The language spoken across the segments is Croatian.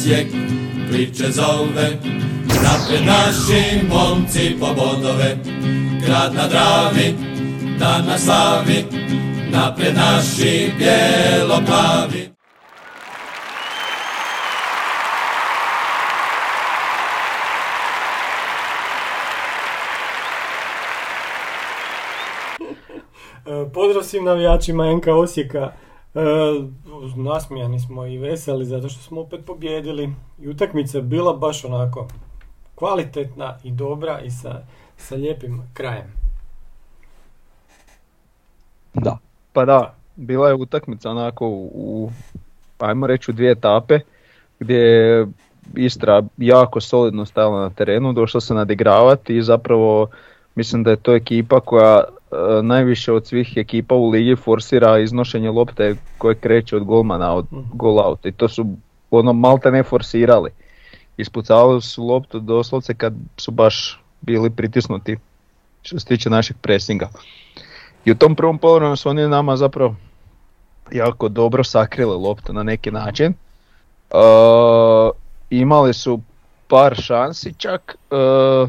Osijek priče zove. Napred naši momci po bodove, grad na Dravi, dan na slavi. Napred naši bijelo-plavi. Pozdrav svim navijačima NK Osijeka. E, nasmijani smo i veseli zato što smo opet pobjedili. I utakmica je bila baš onako kvalitetna i dobra i sa, sa lijepim krajem. Da. Pa da, bila je utakmica onako u, u ajmo reći u dvije etape gdje je Istra jako solidno stajala na terenu, došla se nadigravati i zapravo mislim da je to ekipa koja najviše od svih ekipa u ligi forsira iznošenje lopte koje kreće od golmana, od Mhm. goal out i to su ono malte ne forsirali. Ispucavali su loptu doslovce kad su baš bili pritisnuti što se tiče našeg presinga. I u tom prvom poluvremenu su oni nama zapravo jako dobro sakrili loptu na neki način. E, imali su par šansi čak, e,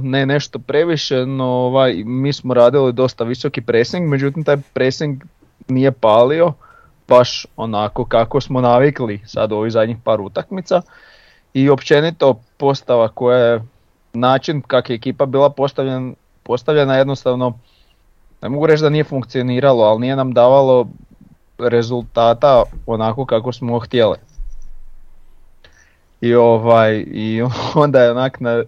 ne nešto previše, no ovaj, mi smo radili dosta visoki pressing, međutim taj pressing nije palio baš onako kako smo navikli sad u ovih zadnjih par utakmica i općenito postava koja je način kak je ekipa bila postavljen, postavljena jednostavno ne mogu reći da nije funkcioniralo, ali nije nam davalo rezultata onako kako smo htjeli. I ovaj i onda je onak na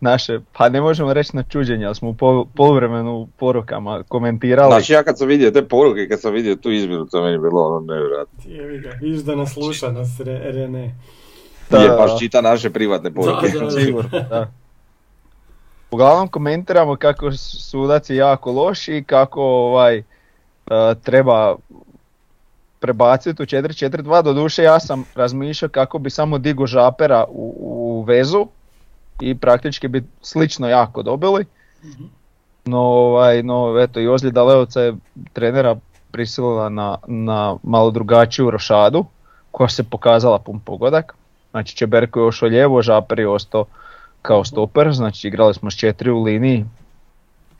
naše, pa ne možemo reći na čuđenje, ali smo u pol, poluvremenu u porukama komentirali. Znači ja kad sam vidio te poruke, kad sam vidio tu izmjenu, to meni bilo ono nevjerojatno. Jevi ga, vidiš da nas sluša nas Re- Rene. Da, Je baš čita naše privatne poruke. Da, da, da. Uglavnom komentiramo kako sudac je jako loš i kako ovaj, e, treba prebaciti u 4-4-2. Doduše ja sam razmišljao kako bi samo digo žapera u, u vezu i praktički bi slično jako dobili. No, ovaj, no eto i ozljeda Leovca je trenera prisilila na, na malo drugačiju rošadu koja se pokazala pun pogodak. Znači Čeberko je ošao lijevo, Žaper je ostao kao stoper, znači igrali smo s četiri u liniji,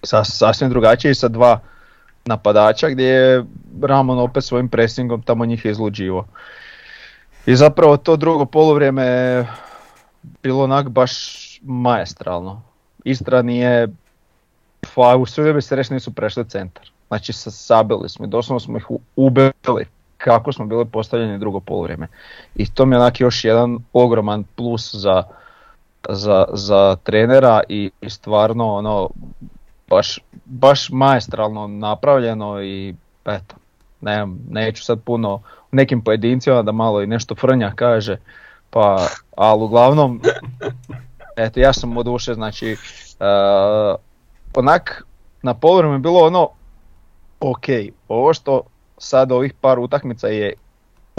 Sas, sasvim drugačije i sa dva napadača gdje je Ramon opet svojim presingom tamo njih izluđivo. I zapravo to drugo poluvrijeme je bilo onak baš maestralno. Istra nije, pa usudio bi se reći nisu prešli centar. Znači sa- sabili smo i doslovno smo ih ubili kako smo bili postavljeni drugo poluvrijeme. I to mi je onak još jedan ogroman plus za, za, za trenera i, i stvarno ono baš, baš maestralno napravljeno i eto, ne, neću sad puno u nekim pojedincima da malo i nešto Frnja kaže, pa, ali uglavnom, eto ja sam odušen, znači, e, onak na poluvremenu je bilo ono, ok, ovo što sad ovih par utakmica je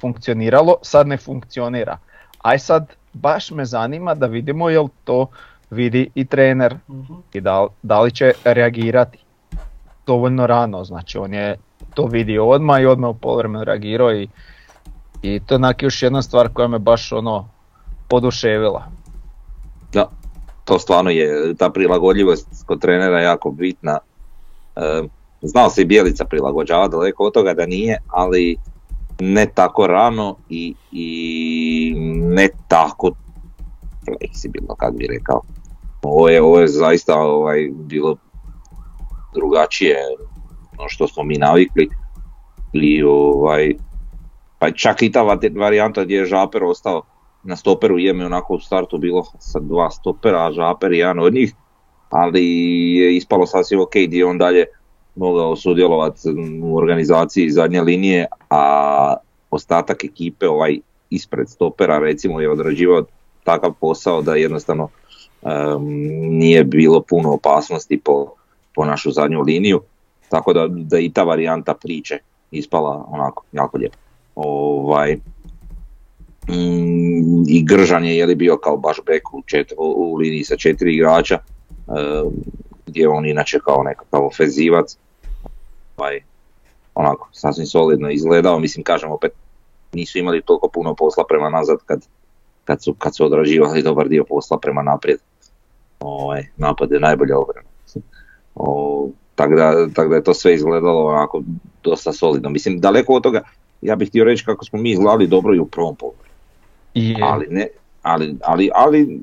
funkcioniralo, sad ne funkcionira. Aj sad, baš me zanima da vidimo jel to vidi i trener Mhm. i da, li- da li će reagirati dovoljno rano, znači on je to vidio odmah i odmah u poluvremenu reagirao i, i to je onak još jedna stvar koja me baš ono poduševila. Da, to stvarno je, ta prilagodljivost kod trenera je jako bitna. E, znao se i Bijelica prilagođava, daleko od toga da nije, ali ne tako rano i, i ne tako fleksibilno, kako bi rekao. Ovo je, ovo je zaista ovaj, bilo drugačije no što smo mi navikli. I ovaj, pa čak i ta vari- varijanta gdje je Žaper ostao na stoperu je mi onako u startu bilo sa dva stopera, a Žaper je jedan od njih, ali je ispalo sasvim ok gdje je on dalje mogao sudjelovati u organizaciji zadnje linije, a ostatak ekipe ovaj ispred stopera recimo je odrađivao takav posao da jednostavno em, nije bilo puno opasnosti po, po našu zadnju liniju, tako da, da i ta varijanta priče ispala onako jako lijepo. Ovaj, Mm, i Gržan je jeli bio kao baš bek u, čet, u, liniji sa četiri igrača, e, gdje je on inače kao nekakav ofenzivac. Ovaj, onako sasvim solidno izgledao, mislim kažem opet nisu imali toliko puno posla prema nazad kad, kad, su, kad su odrađivali dobar dio posla prema naprijed. Ovaj, napad je najbolja obrana. O, tako da, tak da je to sve izgledalo onako dosta solidno. Mislim, daleko od toga, ja bih htio reći kako smo mi izgledali dobro i u prvom pogledu. Ali, ne, ali, ali, ali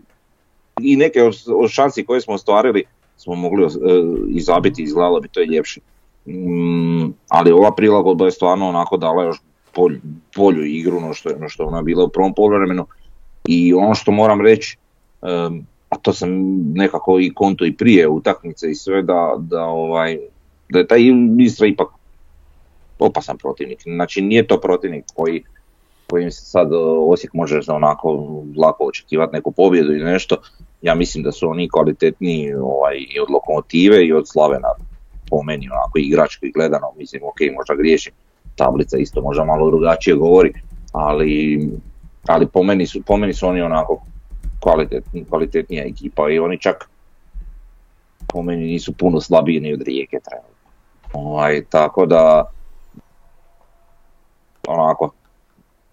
i neke od šansi koje smo ostvarili smo mogli uh, izabiti, izgledalo bi to je ljepše. Mm, ali ova prilagodba je stvarno onako dala još bolju, bolju igru no što, no što ona bila u prvom poluvremenu i ono što moram reći, um, a to sam nekako i konto i prije utakmice i sve da, da, ovaj, da je taj Istra ipak opasan protivnik. Znači nije to protivnik koji kojim se sad e, Osijek može onako lako očekivati neku pobjedu ili nešto. Ja mislim da su oni kvalitetniji ovaj, i od lokomotive i od Slavena po meni onako igrački gledano, mislim ok, možda griješim, tablica isto možda malo drugačije govori, ali, ali po, meni su, po meni su oni onako kvalitetni, kvalitetnija ekipa i oni čak po meni nisu puno slabiji ni od rijeke trenutno. Ovaj, tako da onako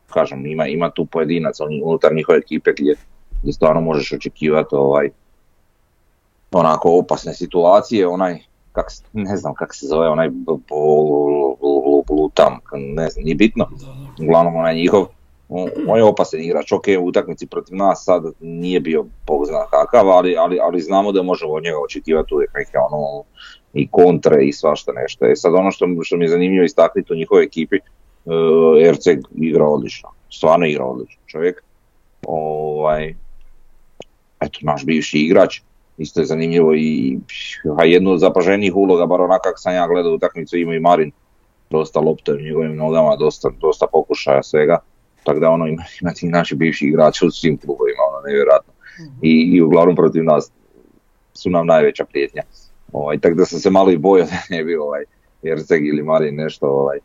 kažem ima, ima tu pojedinac unutar njihove ekipe gdje, gdje stvarno možeš očekivati ovaj onako opasne situacije, onaj kak, ne znam kako se zove, onaj Blutam, ne znam, nije bitno, uglavnom onaj njihov, on je opasan igrač, ok, u utakmici protiv nas sad nije bio bog zna kakav, ali, ali, ali znamo da možemo od njega očekivati uvijek neke ono i kontre i svašta nešto. E sad ono što, što mi je zanimljivo istaknuti u njihovoj ekipi, uh, Erceg igra odlično, stvarno igra odlično čovjek. Ovaj, eto, naš bivši igrač, isto je zanimljivo i a jednu od zapaženijih uloga, bar onako kako sam ja gledao utakmicu, ima i Marin, dosta lopte u njegovim nogama, dosta, dosta pokušaja svega, tako da ono ima, ima ti naši bivši igrači u svim klubovima, ono nevjerojatno. Mhm. I, I uglavnom protiv nas su nam najveća prijetnja. Ovaj, tako da sam se malo i bojao da ne bi ovaj, Erceg ili Marin nešto ovaj, e,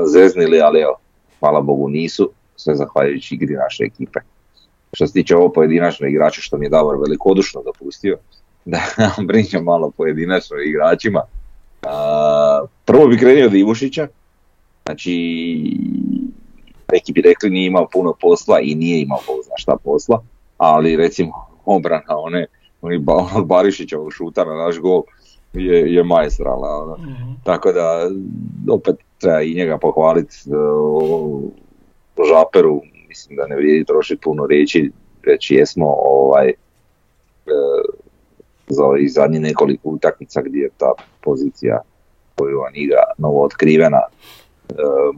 nazeznili, ali evo, hvala Bogu nisu, sve zahvaljujući igri naše ekipe. Što se tiče ovo pojedinačno igrača što mi je Davor velikodušno dopustio, da brinjem malo pojedinačno igračima. prvo bi krenio od Ivušića, znači neki bi rekli nije imao puno posla i nije imao zna šta posla, ali recimo obrana one, oni Barišićevog šuta na naš gol je, je maestralna. Ono. Mhm. Tako da opet treba i njega pohvaliti uh, Žaperu, mislim da ne vrijedi trošiti puno riječi, već jesmo ovaj, e, za i zadnji nekoliko utakmica gdje je ta pozicija koju on igra novo otkrivena e,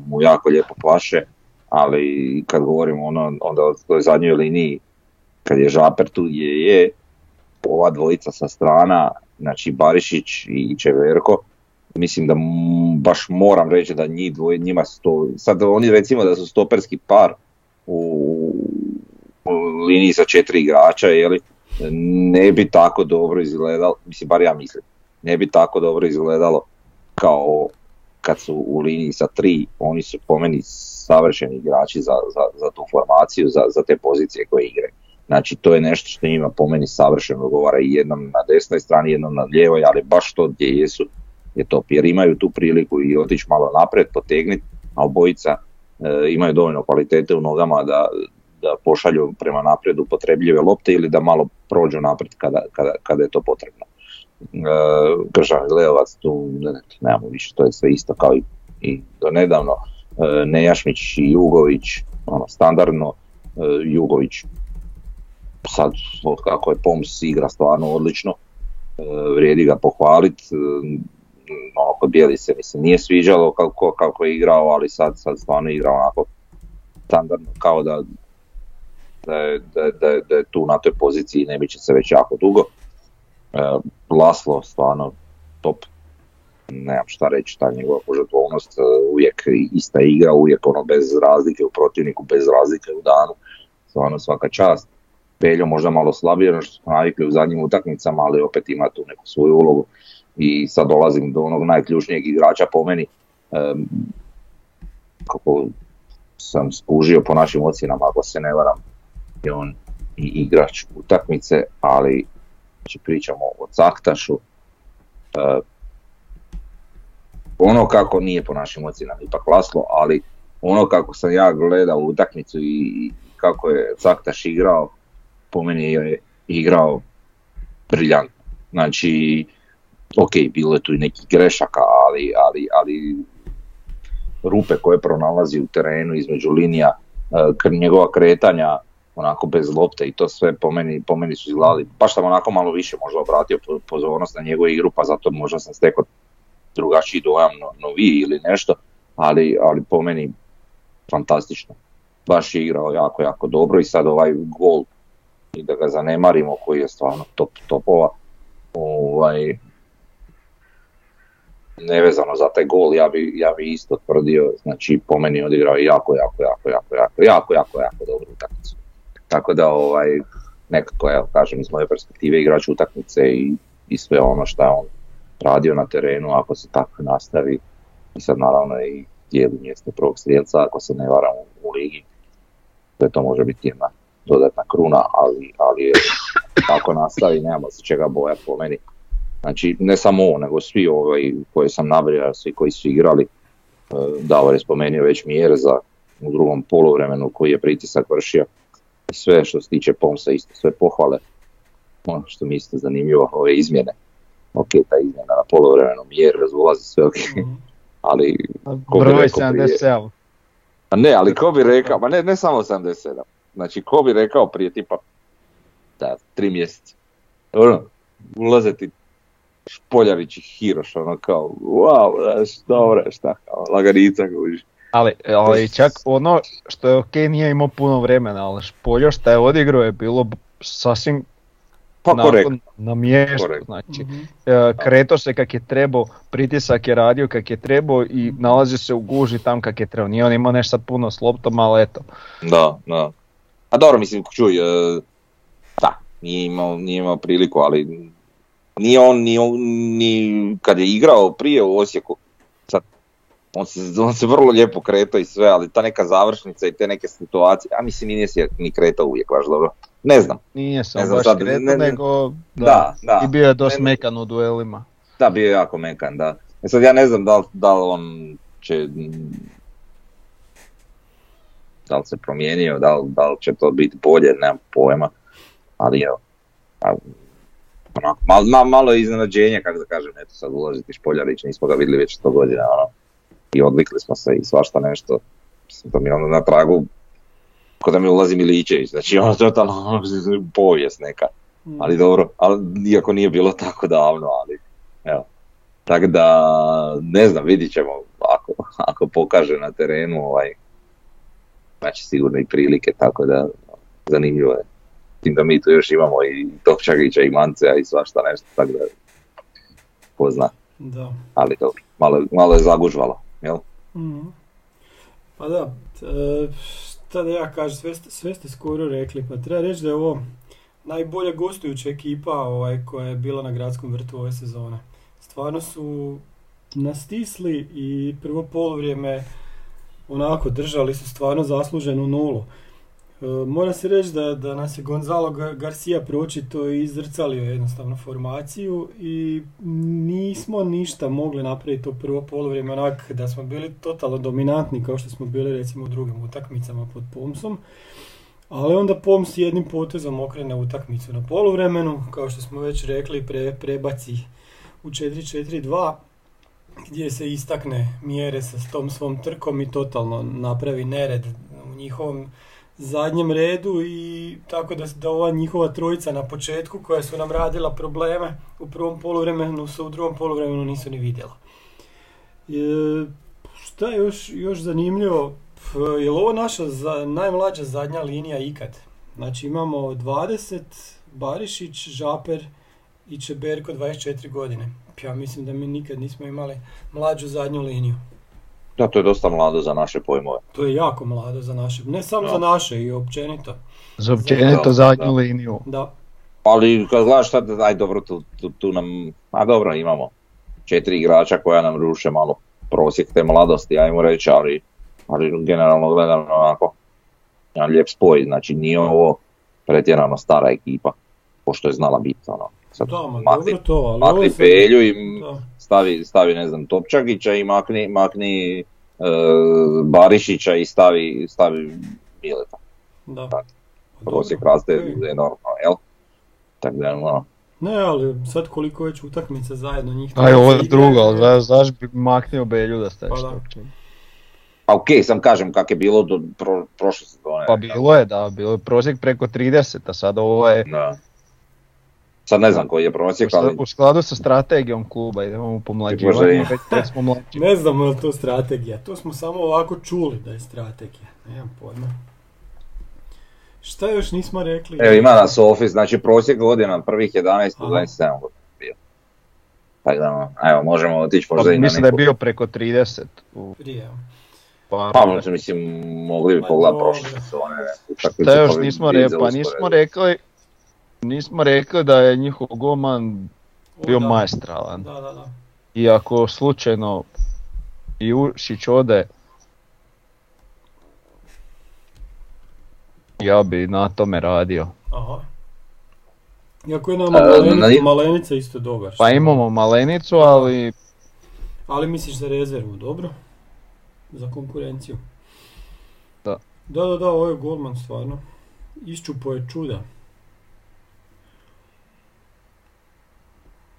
mu jako lijepo paše, ali kad govorimo ono, onda o toj zadnjoj liniji kad je Žaper tu gdje je, ova dvojica sa strana, znači Barišić i Čeverko, mislim da baš moram reći da njih dvoje, njima sto, sad oni recimo da su stoperski par u, liniji sa četiri igrača, jeli, ne bi tako dobro izgledalo, mislim bar ja mislim, ne bi tako dobro izgledalo kao kad su u liniji sa tri, oni su po meni savršeni igrači za, za, za tu formaciju, za, za te pozicije koje igre. Znači to je nešto što njima po meni savršeno govara i jednom na desnoj strani, jednom na lijevoj, ali baš to gdje jesu je to, jer imaju tu priliku i otići malo naprijed, potegniti, a obojica e, imaju dovoljno kvalitete u nogama da, da pošalju prema naprijed upotrebljive lopte ili da malo prođu naprijed kada, kada, kada je to potrebno. E, Gržan Leovac tu ne, nemamo više, to je sve isto kao i, i do nedavno. E, Nejašmić i Jugović, ono, standardno, e, Jugović sad kako je Poms igra stvarno odlično, e, vrijedi ga pohvaliti, ono kod se mi se nije sviđalo kako, kako je igrao, ali sad, sad stvarno igra onako standardno kao da, da, je, da, da, da je tu na toj poziciji ne bit će se već jako dugo. Laslo stvarno top, nemam šta reći, ta njegova požrtvovnost, e, uvijek ista igra, uvijek ono bez razlike u protivniku, bez razlike u danu, stvarno svaka čast. Peljo možda malo slabije, ono što smo navikli u zadnjim utakmicama, ali opet ima tu neku svoju ulogu. I sad dolazim do onog najključnijeg igrača po meni, kako sam skužio po našim ocjenama, ako se ne varam, je on i igrač utakmice, ali znači pričamo o Caktašu, ono kako nije po našim ocjenama ipak Laslo, ali ono kako sam ja gledao utakmicu i kako je Caktaš igrao, po meni je igrao briljantno. Znači, ok, bilo je tu i nekih grešaka, ali, ali, ali rupe koje pronalazi u terenu između linija, e, njegova kretanja, onako bez lopte i to sve po meni, po meni su izgledali. Baš sam onako malo više možda obratio pozornost na njegovu igru, pa zato možda sam stekao drugačiji dojam no, noviji ili nešto, ali, ali po meni fantastično. Baš je igrao jako, jako dobro i sad ovaj gol i da ga zanemarimo koji je stvarno top topova. Ovaj, nevezano za taj gol, ja bi, ja bi isto tvrdio, znači po meni odigrao jako, jako, jako, jako, jako, jako, jako, jako dobru utakmicu. Tako da ovaj, nekako, evo, kažem, iz moje perspektive igrač utakmice i, i sve ono što je on radio na terenu, ako se tako nastavi, i sad naravno i dijeli mjesto prvog strijelca, ako se ne varam u, u ligi, sve to može biti jedna dodatna kruna, ali, ali ako nastavi, nemamo se čega bojati po meni. Znači, ne samo on, nego svi ovaj koje sam nabrijao, svi koji su igrali, e, Davor je spomenuo već za u drugom poluvremenu koji je pritisak vršio. Sve što se tiče Pomsa isto sve pohvale. Ono što mi isto zanimljivo, ove izmjene. Ok, ta izmjena na poluvremenu mjer, ulazi sve ok. Mhm. Ali... Broj 77. A ne, ali ko bi rekao, ma ne, ne samo 77. Znači, ko bi rekao prije tipa da, tri mjeseca. Ono, ulaze ti Špoljarić i Hiroš, ono kao, wow, znaš, dobro, šta, kao, laganica guži. Ali, ali čak ono što je ok, nije imao puno vremena, ali Špoljo što je odigrao je bilo sasvim pa nakon, na mjestu, znači mm kreto se kak je trebao, pritisak je radio kak je trebao i nalazi se u guži tam kak je trebao, nije on imao nešto puno s loptom, ali eto. Da, da. A dobro, mislim, čuj, e, da, nije imao, nije imao priliku, ali nije on ni, ni kad je igrao prije u Osijeku, sad, on, se, on se vrlo lijepo kretao i sve, ali ta neka završnica i te neke situacije, a mislim nije se ni kretao uvijek baš dobro. Ne znam. Nije se baš sad, kretao, nego da, da, i bio je dosta mekan u duelima. Da, bio je jako mekan, da. E sad ja ne znam da li, da li on će da li se promijenio, da li, da li će to biti bolje, nemam pojma, ali evo, onako, malo, malo iznenađenja, kako da kažem, eto sad ulaziti Špoljarić, nismo ga vidjeli već sto godina, ono, i odvikli smo se i svašta nešto, mislim da mi ono na tragu, kod da mi ulazi Milićević, znači ono totalno ono, povijest neka, mm. ali dobro, ali iako nije bilo tako davno, ali evo. Tako da, ne znam, vidit ćemo ako, ako pokaže na terenu, ovaj, znači sigurno i prilike, tako da zanimljivo je tim da mi tu još imamo i Topčagića i Mancea i svašta nešto, tako da ko zna. Da. Ali dobro, malo, malo je zagužvalo, jel? mm Pa da, e, šta da ja kažem, sve, sve ste skoro rekli, pa treba reći da je ovo najbolja gostujuća ekipa ovaj, koja je bila na gradskom vrtu ove sezone. Stvarno su nastisli i prvo polovrijeme onako držali su stvarno zasluženu nulu. E, mora se reći da, da nas je Gonzalo Garcia pročito i izrcalio jednostavno formaciju i nismo ništa mogli napraviti u prvo polovrijeme onak da smo bili totalno dominantni kao što smo bili recimo u drugim utakmicama pod Pomsom. Ali onda Poms jednim potezom okrene utakmicu na poluvremenu, kao što smo već rekli, pre, prebaci u 4-4-2 gdje se istakne mjere sa tom svom trkom i totalno napravi nered u njihovom zadnjem redu i tako da, da ova njihova trojica na početku koja su nam radila probleme u prvom poluvremenu se u drugom poluvremenu nisu ni vidjela. E, šta je još, još zanimljivo, je li ovo naša za, najmlađa zadnja linija ikad? Znači imamo 20, Barišić, Žaper i Čeberko 24 godine. Ja mislim da mi nikad nismo imali mlađu zadnju liniju. Da, to je dosta mlado za naše pojmove. To je jako mlado za naše, ne samo za naše i općenito. Za općenito zadnju liniju. Da. Ali kad gledaš sad, aj dobro, tu, tu, tu nam, a dobro, imamo četiri igrača koja nam ruše malo prosjek te mladosti, ajmo reći, ali, ali generalno gledano onako, jedan lijep spoj, znači nije ovo pretjerano stara ekipa, pošto je znala biti, ono, Sad Da, ma makni- dobro to, ali ovo makni sad- Pelju i Da. stavi, stavi ne znam Topčagića i makni, makni e, Barišića i stavi, stavi Mileta. Da. Tako. Pa Prosjek dobro, raste okej. enormno, jel? Tako da, ono, Ne, ali sad koliko već utakmica zajedno njih Aj, ovo je drugo, ali za- zašto bi maknio Belju da staviš Pa? Pa okej, sam kažem kak je bilo do pro, prošle sezone. Pa bilo je, da, bilo je prosjek preko 30, a sad ovo je Da. Sad ne znam koji je prosjek, u ali u skladu sa strategijom kluba, idemo u pomlađivanje, Može i. već, smo mlađi. Ne znamo je li to strategija, to smo samo ovako čuli da je strategija, nemam pojma. Šta još nismo rekli? evo ima nas Office, znači prosjek godina prvih 11 u Aha. 27 godina bio. Tako da, evo, možemo otići Pa, možda i na mislim da je bio preko 30 u Prije. Pa, možda, mislim, mogli bi pogledati prošle sezone. Šta još pa bi nismo rekli, pa nismo rekli, nismo rekli da je njihov golman bio O, da. maestralan. Da, da, da. I ako slučajno i Ušić ode, ja bi na tome radio. Aha. Iako je nam Malen- na- Malenica isto dobar. Pa imamo Malenicu, ali Ali misliš za rezervu, dobro? Za konkurenciju. Da. Da, da, da, ovo je golman stvarno. Iščupo je čuda.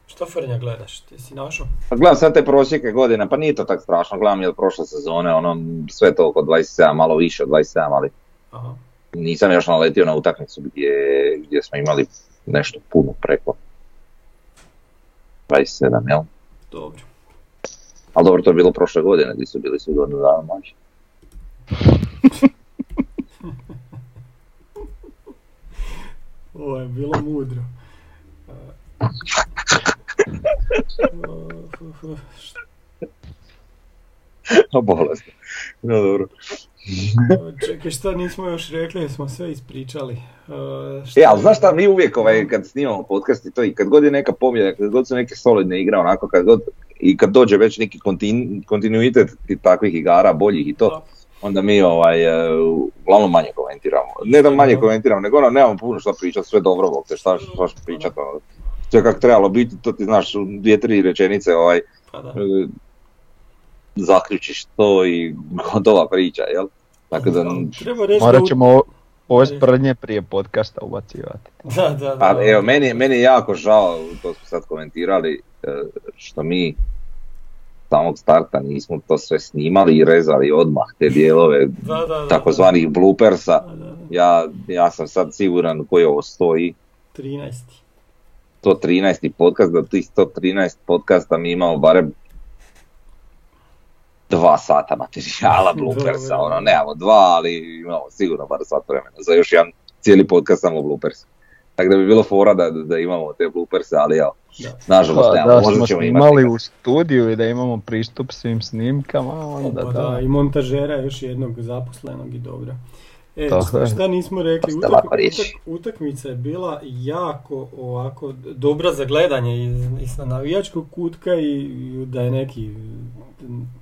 Šta Frnja gledaš? Ti si našao? Pa gledam sad te prosjeke godina, pa nije to tak strašno, gledam je od prošle sezone, ono, sve to oko 27, malo više od 27, ali Aha. nisam još naletio na utakmicu gdje, gdje smo imali nešto puno preko 27, jel? Dobro. Ali dobro, to je bilo prošle godine, gdje su bili svi godinu dana mlađi. Ovo je bilo mudro. A bolesno. No dobro. Čekaj, šta nismo još rekli, smo sve ispričali. Šta E, ali znaš šta, mi uvijek ovaj, kad snimamo podcast i to, i kad god je neka pobjeda, kad god su neke solidne igre, onako, kad god, i kad dođe već neki kontin, kontinuitet takvih igara, boljih i to, Da. onda mi ovaj, e, uglavnom manje komentiramo. Ne da manje komentiramo, nego ono, nemamo puno šta pričati, sve dobro, bog te, šta šta pričati, ono. Sve kako trebalo biti, to ti znaš, u dvije, tri rečenice, ovaj, Pa da. e, zaključiš to i gotova priča, jel? Tako da, Treba reći da... morat ćemo ovo- ove sprdnje prije podcasta ubacivati. Da, da, da. Pa evo, meni, meni je jako žao, to smo sad komentirali, e, što mi samog starta nismo to sve snimali i rezali odmah te dijelove Da, da, da. takozvanih bloopersa. Da, da, da. Ja, ja sam sad siguran koji ovo stoji, 13. 113. podcast, da tih 113 podcasta mi imamo barem dva sata materijala bloopersa, ono, nemamo dva, ali imamo sigurno bar sat vremena za još jedan cijeli podcast samo bloopers. Tako da bi bilo fora da, da imamo te blooperse, ali evo, nažalost Pa, nemamo, da možda ćemo imati. nekad. u studiju i da imamo pristup svim snimkama, onda Pa da. da, i montažera još jednog zaposlenog i dobro. E, Tako šta, nismo rekli, To utak, utak- utakmica je bila jako ovako dobra za gledanje iz, iz navijačkog kutka i, i da je neki,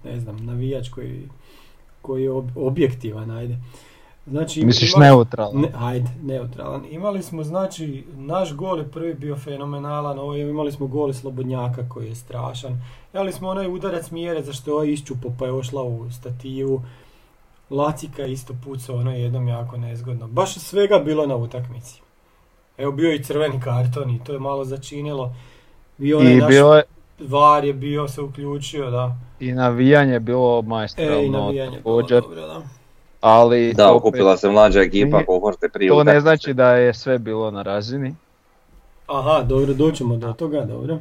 ne znam, navijač koji, koji je ob- objektivan, ajde. Znači, Misliš imali- neutralno? Ne, ajde, neutralan. Imali smo, znači, naš gol je prvi bio fenomenalan, ovo je- imali smo gol Slobodnjaka koji je strašan. Imali smo onaj udarac mjere za što je ovaj iščupo pa je ošla u stativu. Lacika je isto pucao, ono je jednom jako nezgodno. Baš svega bilo na utakmici. Evo bio je i crveni karton i to je malo začinilo. I onaj I naš bilo je var je bio se uključio, da. i navijanje bilo E, i navijanje je bilo dobro, da. ali Da, opet, okupila se mlađa ekipa kohorte prije to ne znači da je sve bilo na razini. Aha, dobro, doćemo do toga, dobro.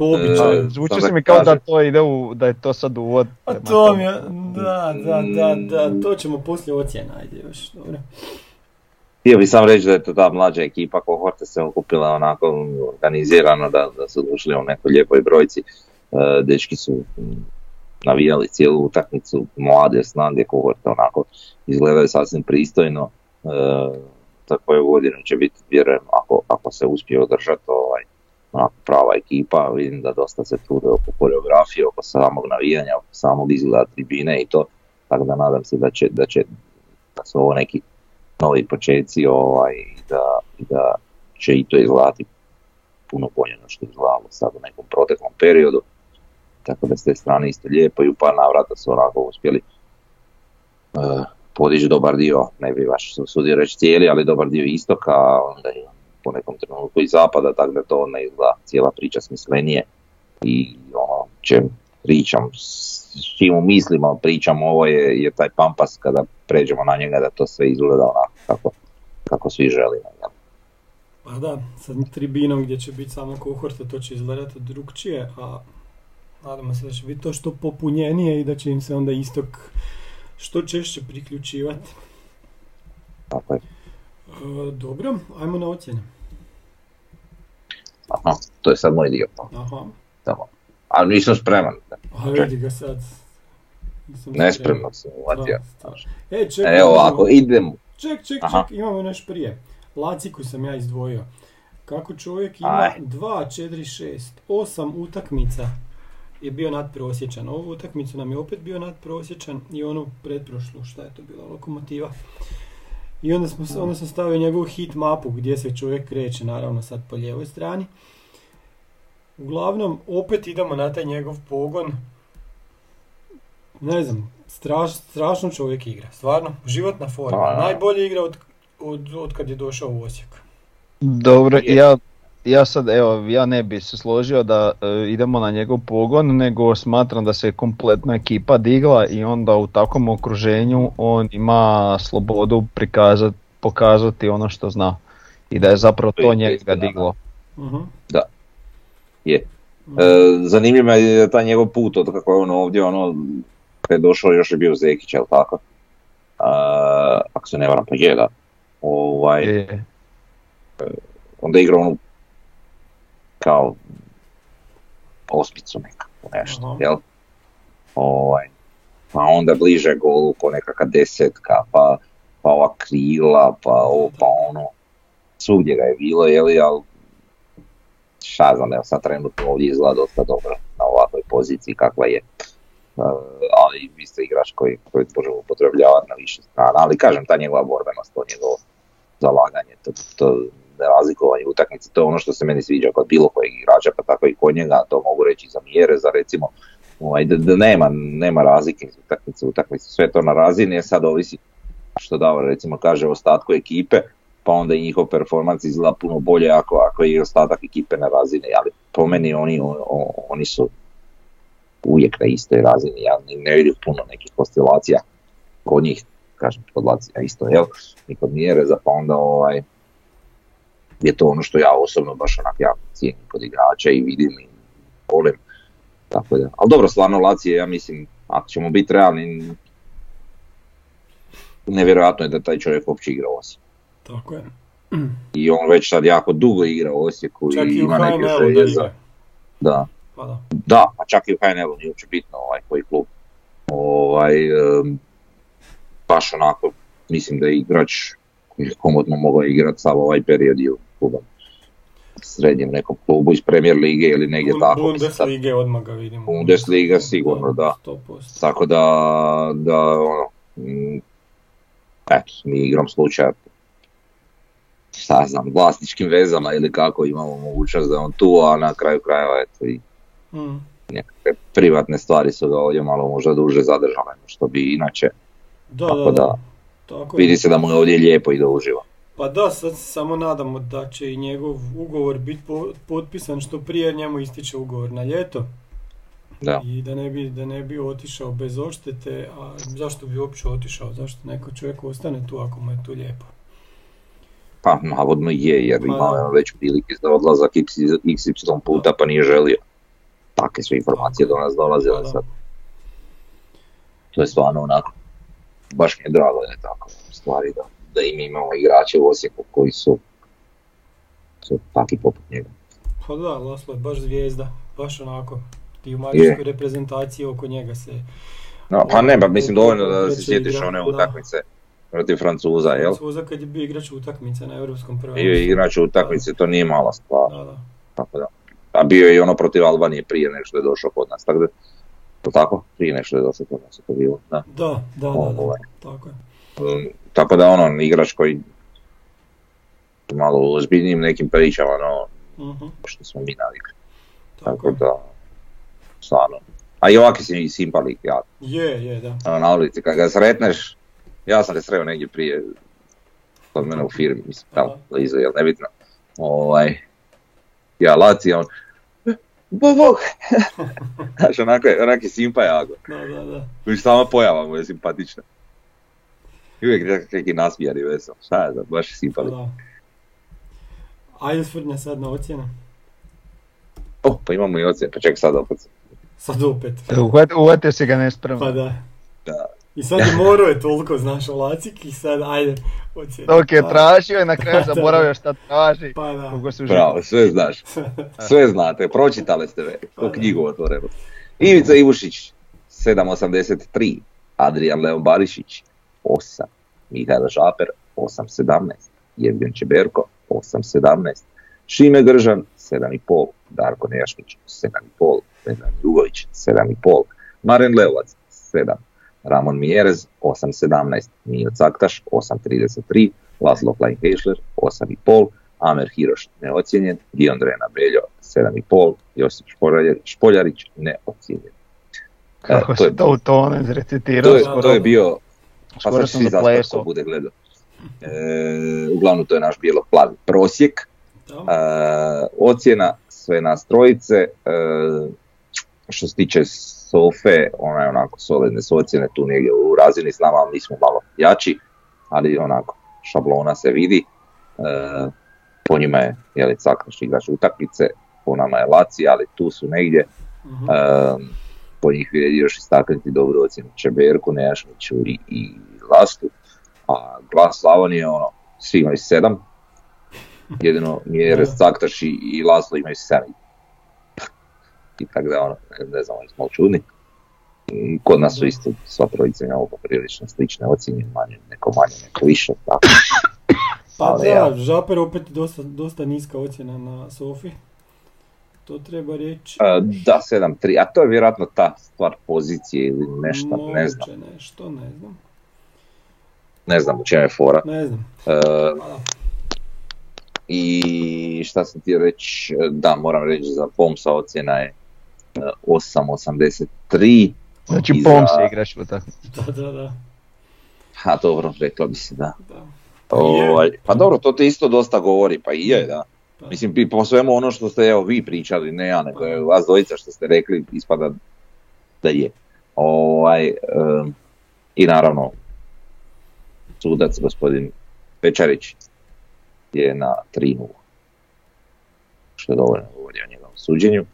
Po E, običaju. A, Zvuči se da mi kao da to ide u, da je to sad uvod. A prema to mi je, da, da, da, da, to ćemo poslije ocjena, ajde još, dobro. Htio bi sam reći da je to ta mlađa ekipa kohorte se okupila onako organizirano da, da su došli u nekoj lijepoj brojci. E, dečki su mm, navijali cijelu utakmicu, mlade snage kohorte onako izgledaju sasvim pristojno. E, za koju godinu će biti, vjerujem, ako, ako se uspije održati ovaj, onako prava ekipa, vidim da dosta se trude oko koreografije, oko samog navijanja, oko samog izgleda tribine i to, tako da nadam se da će, da će da su ovo neki novi početci ovaj, da, da će i to izgledati puno bolje nego što je izgledalo sad u nekom proteklom periodu. Tako da s te strane isto lijepo i u par navrata su onako uspjeli uh, podići dobar dio, ne bi baš se usudio reći cijeli, ali dobar dio istoka, onda i po nekom trenutku i zapada, tako da to ne izgleda cijela priča smislenije i ono čem pričam, s čim mislimo, pričam ovo je, je taj pampas kada pređemo na njega da to sve izgleda onako kako, kako svi želimo. jel? Pa da, sa tribinom gdje će biti samo kohorta, to će izgledati drugčije, a nadamo se da će biti to što popunjenije i da će im se onda istok što češće priključivati. Tako je. E, dobro, ajmo na ocjene. Aha, to je sad moj dio. pa, Aha, Tamo. Ali nisam spreman. a vidi ga sad. Nisam Nespremno sam Da, uvatio. E, čekaj, Evo imamo- ovako, idemo. Ček, ček, Aha. ček, imamo još prije. Laciku sam ja izdvojio. Kako čovjek ima Aj. 2, 4, 6, 8 utakmica je bio nadprosječan. Ovu utakmicu nam je opet bio nadprosječan i onu pretprošlu, šta je to bila, lokomotiva. I onda, smo, onda sam stavio njegovu hit mapu gdje se čovjek kreće, naravno sad po lijevoj strani. Uglavnom, opet idemo na taj njegov pogon. Ne znam, straš, strašno čovjek igra, stvarno, životna forma. Da. Najbolje igra od, od, od kad je došao u Osijek. Dobro, ja, ja sad, evo, ja ne bi se složio da e, idemo na njegov pogon, nego smatram da se kompletna ekipa digla i onda u takvom okruženju on ima slobodu prikazati, pokazati ono što zna. I da je zapravo To to njega da. diglo. Mhm. Je. Mhm. E, zanimljivo je taj njegov put od kako je on ovdje, ono, kad je došao još je bio Zekić, jel tako? A, ako se ne varam, pa je da. Ovaj, Je, onda je igrao onu kao ospicu nekako nešto, Aha. jel? Ovaj, pa onda bliže golu ko nekakva desetka, pa, pa ova krila, pa ovo, pa ono. Svugdje ga je bilo, jeli, ali šta znam, evo sad trenutno ovdje izgleda dosta dobro na ovakvoj poziciji kakva je. Uh, ali vi ste igrač koji, koji možemo upotrebljavati na više strana, ali kažem, ta njegova borbenost, to njegovo zalaganje, to, to nerazlikovanje utakmice, to je ono što se meni sviđa kod bilo kojeg igrača, pa tako i kod njega, to mogu reći za mjere, za recimo, ovaj, da, da nema, nema razlike iz utakmice, utakmice, sve to na razini, je sad ovisi što Davor recimo kaže o ostatku ekipe, pa onda i njihov performans izgleda puno bolje ako, ako je i ostatak ekipe na razini, ali po meni oni, o- o- oni su uvijek na istoj razini, ja ne vidim puno nekih oscilacija kod njih, kažem, kod Lacija isto, jel, i kod Mjereza, pa onda ovaj, je to ono što ja osobno baš onak jako cijenim kod igrača i vidim i volim. Tako da, ali dobro, stvarno Lacije, ja mislim, ako ćemo biti realni, nevjerojatno je da taj čovjek uopće igra u Osijeku. Tako je. I on već sad jako dugo igra u Osijeku Čak i i u ima neke želje za... Da, Pa da. da, a čak i u HNL-u nije uopće bitno ovaj koji klub. Ovaj, em, baš onako, mislim da je igrač koji je komodno mogao igrati sav ovaj period i u klubom srednjem nekom klubu iz Premier lige ili negdje Bun- tako. Bundeslige odmah ga vidimo. Bundesliga sigurno, da. 100%. Tako da, da ono, mm, eto, mi igram slučaja šta znam, vlasničkim vezama ili kako imamo mogućnost da je on tu, a na kraju krajeva eto i Mm. nekakve privatne stvari su ga ovdje malo možda duže zadržale što bi inače. Da, Tako da, da. Tako je. Vidi se da mu je ovdje lijepo i da uživa. Pa da, sad se samo nadamo da će i njegov ugovor biti po- potpisan što prije jer njemu ističe ugovor na ljeto. Da. I da ne, bi, da ne bi otišao bez odštete, a zašto bi uopće otišao, zašto neko čovjek ostane tu ako mu je tu lijepo. Pa navodno je, jer Pa imao je da. on već prilike za odlazak XY puta pa nije želio. Takve su informacije do nas Pa dolazile da. sad. To je stvarno onako, baš mi je drago da je tako stvari da, da i mi imamo igrače u Osijeku koji su, su taki poput njega. Pa da, Laslo je baš zvijezda, baš onako. Ti u mađarskoj reprezentaciji oko njega se... No, pa ne, pa mislim dovoljno da se je sjetiš igra, one da. utakmice protiv Francuza, jel? Francuza kad je bio igrač utakmice na europskom Bio prvenstvu. je igrač utakmice, to nije mala stvar. Da, da. Tako da. A bio je i ono protiv Albanije prije nego što je došao kod nas, tako da, to tako? Prije nego što je došao kod nas je to bilo, da. Da, da, da, da, Ovaj. tako je. Um, tako da ono, igrač koji malo u ozbiljnijim nekim pričama, no, Mhm, što smo mi navikli. tako Tako da, stvarno. A i ovaki si simpalik, ja, Je, je, da. ono, na ulici, kad ga sretneš, ja sam ga sreo negdje prije, kod mene u firmi, mislim, tamo, blizu, jel nebitno, ovaj, ja laci, on, Bog, bog, znaš, onako je, onak je simpa jako, Da, da, da. Sama pojava mu je simpatična. I uvijek neki- neki nasmijan i vesel, šta je znam, baš je simpalik. da. Ajde svrnja sad na ocjene. Oh, pa imamo i ocjene, pa ček sad opet. Sad opet. Uvatio si ga nespremno. Pa da. Da. I sad je morao je toliko, znaš, o lacik i sad ajde ocjene. Dok je Pa- tražio i na kraju da. zaboravio šta traži. Pa da. Bravo, sve znaš. Sve znate, pročitali ste me, ko knjigu otvoreno. Ivica Ivušić, 7.83. Adrian Leon Barišić, 8. Mihajlo Žaper, 8.17. Jevgen Čeberko, 8.17. Šime Gržan, 7.5. Darko Nejašmić, 7.5. Vedran Jugović, 7.5. Maren Leovac, 7. Ramon Mjerez, 8.17. Mijo Caktaš, 8.33. Laslo Klein-Hešler, 8.5. Amer Hiroš neocijenjen, Dion Drena Beljo 7,5, Josip Špoljarić, neocijenjen. Kako E, to se je- to u tone To izrecitirao. je, to je bio, pa Skoro sad sam ko bude gledao. E, uglavnom to je naš bijelo-plavi prosjek. Da. E, ocjena sve nas trojice. E, što se tiče Sofe, ona je onako solidne su ocjene tu negdje u razini s nama, ali mi smo malo jači, ali onako šablona se vidi. E, po njima je jeli, Caknaš igrač utakmice, po nama je Laci, ali tu su negdje. E, po njih vrijedi još istaknuti dobru ocjenu Čeberku, Nejašmiću i, i Lastu. A glas Slavonije, ono, svi imaju sedam. Jedino Mjerez, Da. Caktaš i, i Laslo imaju sedam. I tako da, ono, ne, znam, oni smo malo čudni. I kod nas su isto sva trojica imamo poprilično slične ocjene, manje, neko manje, neko više, tako. Pa da, ja. Žaper opet dosta, dosta niska ocjena na Sofi. To treba reći. E, Da, 7-3, a to je vjerojatno ta stvar pozicije ili nešto, ne znam, Moguće nešto, ne znam. Ne znam u čemu je fora. Ne znam. E, Pa. I šta sam ti reći, da moram reći za Pomsa ocjena je e, 8.83, Znači I pom za- se igraš u tako. Da, da, da. a dobro, rekla bi se da. da. Ovaj, pa dobro, to te isto dosta govori, pa i je, da. Pa. Mislim, po svemu ono što ste evo vi pričali, ne ja, nego je vas dvojica što ste rekli, ispada da je. Ovaj, em, I naravno, sudac gospodin Pečarić je na 3 što je dovoljno govori o njegovom suđenju.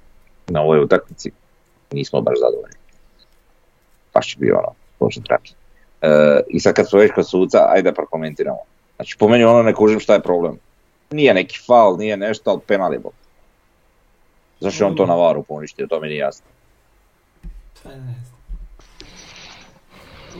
Na ovoj utakmici nismo baš zadovoljni. Baš je bio ono, bože dragi. E, I sad kad smo već kod suca, ajde da prokomentiramo. Znači, po meni ono ne kužim šta je problem. Nije neki faul, nije nešto, ali penal je bol. Zašto on to na varu poništio, to mi nije jasno.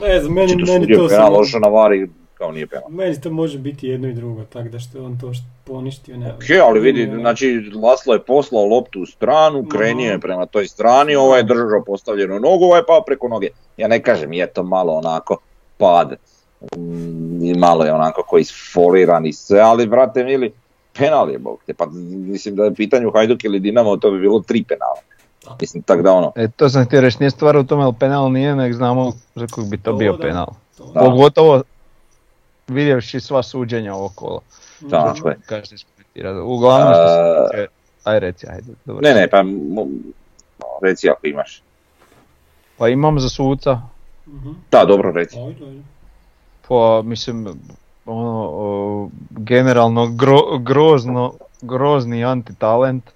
Ne znam, meni, to meni to penal, lošo na var i kao nije penal. Meni to može biti jedno i drugo, tako da što je on to što poništio, ne Ok, ali vidi, znači Laslo je poslao loptu u stranu, krenio je prema toj strani, ovaj je držao postavljenu nogu, ovaj je pao preko noge. Ja ne kažem, je to malo onako pad, mm, malo je onako koji isfoliran i sve, ali brate mili, penal je bog te, pa mislim da je u pitanju Hajduk ili Dinamo, to bi bilo tri penala. Da. Mislim, tak da ono, E, to sam htio reći, nije stvar u tome, ali penal nije, nek znamo za kog bi to To bio da. penal. Da. Pogotovo vidjevši sva suđenja okolo. Kaže iskomentirati. Uglavnom što se A, tiče... Aj reci, ajde. Dobro. Ne, ne, pa mo- reci ako imaš. Pa imam za suca, Mhm. Da, dobro reci. Ajde, ajde. pa mislim, ono, o, generalno gro- grozno, grozni antitalent, e,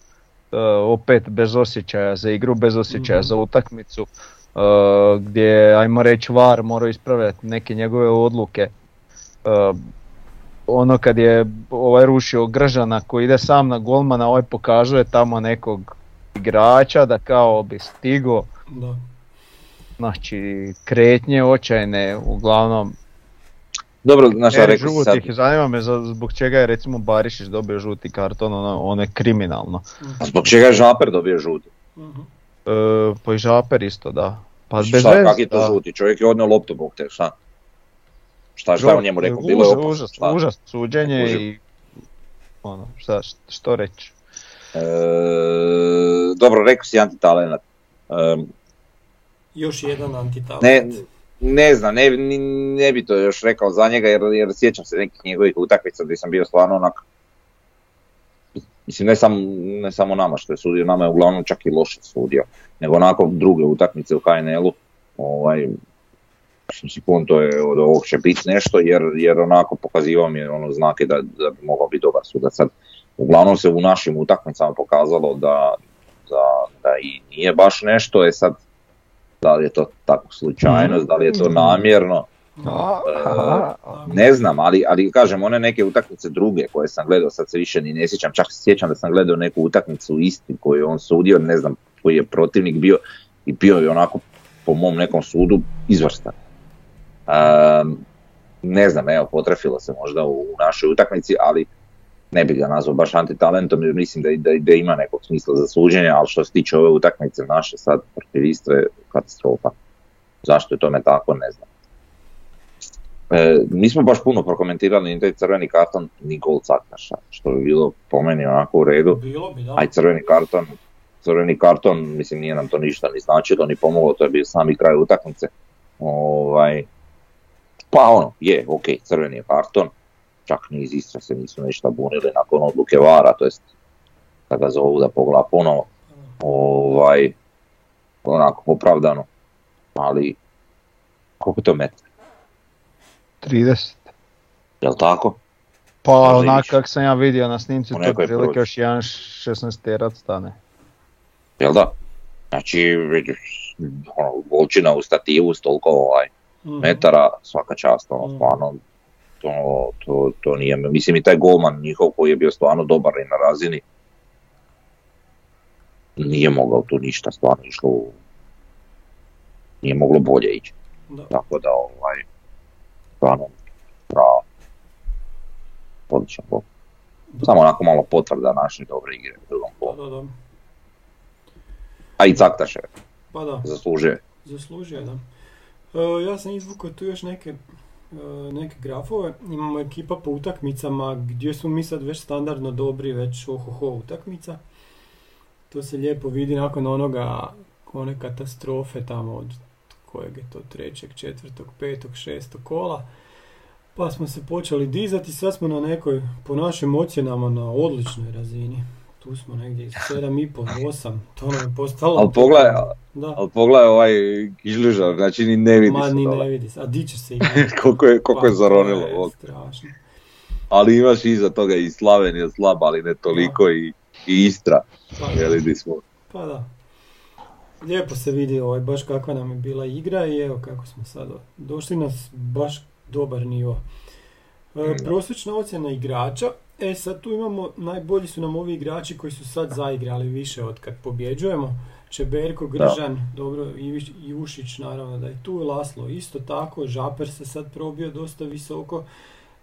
opet bez osjećaja za igru, bez osjećaja Mhm. za utakmicu, e, gdje, ajmo reći, VAR morao ispravljati neke njegove odluke. E, ono kad je ovaj rušio Gržana koji ide sam na golmana, ovaj pokazuje tamo nekog igrača da kao bi stigo, Da. znači kretnje očajne, uglavnom Dobro, znaš šta E, rekao sad, žutih, zanima me za, zbog čega je recimo Barišić dobio žuti karton, ono, ono je kriminalno. zbog čega je Žaper dobio žuti? Mhm. E, pa i Žaper isto, da. Pa bez Šta, veze, kak je to da. žuti? Čovjek je odnio loptu, bog te, šta? Šta, šta je on njemu rekao? Bilo je Užas- opasno, užas, šta? užas suđenje Kužim. i ono, šta, što reći. dobro, rekao si antitalenat. E, Još jedan antitalent. ne, ne znam, ne, ne bi to još rekao za njega jer, jer sjećam se nekih njegovih utakmica gdje sam bio stvarno onak Mislim, ne, sam, ne samo nama što je sudio, nama je uglavnom čak i loše sudio, nego onako druge utakmice u HNL-u, ovaj, sam si to je od ovog će biti nešto, jer, jer onako pokazivao mi je ono znake da, da bi mogao biti dobar sudac. Sad, uglavnom se u našim utakmicama pokazalo da, da, da i nije baš nešto, je sad, da li je to tako slučajnost, da li je to namjerno, Aha. ne znam, ali, ali kažem, one neke utakmice druge koje sam gledao, sad se više ni ne sjećam, čak se sjećam da sam gledao neku utakmicu isti koju je on sudio, ne znam koji je protivnik bio i bio je onako po mom nekom sudu izvrstan. Ehm, ne znam, evo, potrefilo se možda u našoj utakmici, ali ne bih ga nazvao baš antitalentom jer mislim da, da, da ima nekog smisla za suđenje, ali što se tiče ove utakmice naše sad protiv Istre, katastrofa. Zašto je tome tako, ne znam. E, nismo baš puno prokomentirali ni taj crveni karton ni gol Caktaša, što bi bilo po meni onako u redu. Bilo bi, da. Aj crveni karton, crveni karton, mislim nije nam to ništa ni značilo ni pomoglo, to je bio sami kraj utakmice. Ovaj, pa ono, je, ok, crveni je karton, čak ni iz Istra se nisu ništa bunili nakon odluke Vara, to jest da ga zovu da pogleda ponovo, ovaj, onako opravdano, ali koliko je to metar, 30. jel tako? Pa onak kak sam ja vidio na snimci, to je prilike još jedan 16 terac stane. Jel da? Znači, vidiš, ono, volčina u stativu s toliko ovaj, Mhm. metara, svaka čast, ono, Mhm. stvarno, to, to, to nije, mislim i taj golman njihov koji je bio stvarno dobar i na razini, nije mogao tu ništa, stvarno išlo, nije moglo bolje ići, Da. tako da, ovaj, stvarno, bravo, odličan gol. Samo onako malo potvrda naše dobre igre u drugom Da, golu. da, da. A i Caktaše Pa da, zaslužuje. zaslužio, da. E, ja sam izvukao tu još neke, neke grafove. Imamo ekipa po utakmicama gdje smo mi sad već standardno dobri, već ohoho utakmica. To se lijepo vidi nakon onoga, one katastrofe tamo od kojeg je to trećeg, četvrtog, petog, šestog kola. Pa smo se počeli dizati, sad smo na nekoj, po našim ocjenama, na odličnoj razini. Tu smo negdje iz 7,5, 8, to nam je postalo... Ali pogledaj, Da. ali pogledaj ovaj kišližar, znači ni ne vidi Ma se ni dole. ne vidi se, a di će se igrati? koliko je, koliko je Pa, zaronilo. to je strašno. Ali imaš iza toga i Slavenija slaba, ali ne toliko i, i Istra. Pa, Jeli di smo. pa da. Lijepo se vidi ovaj, baš kakva nam je bila igra i evo kako smo sad došli na s- baš dobar nivo. E, Da. prosječna ocjena igrača, e sad tu imamo, najbolji su nam ovi igrači koji su sad zaigrali više od kad pobjeđujemo. Čeberko, Gržan, dobro, Jušić naravno da je tu, Laslo isto tako, Žaper se sad probio dosta visoko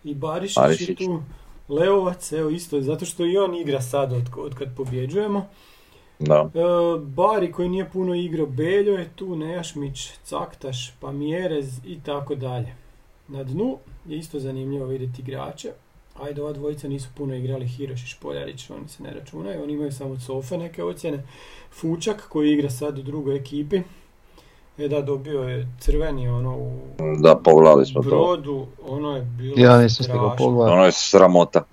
i Barišić, je Barišić. tu, Leovac, evo isto, zato što i on igra sad od, od kad pobjeđujemo. Da. E, Bari koji nije puno igrao, Beljo je tu, Nejašmić, Caktaš, Pamjerez i tako dalje. Na dnu je isto zanimljivo vidjeti igrače. Ajde, ova dvojica nisu puno igrali, Hiroš i Špoljarić, oni se ne računaju, oni imaju samo cofe neke ocjene. Fučak koji igra sad u drugoj ekipi, e da, dobio je crveni ono u Da, pogledali smo to. brodu, ono je bilo Ja nisam stigao. Ono je sramota.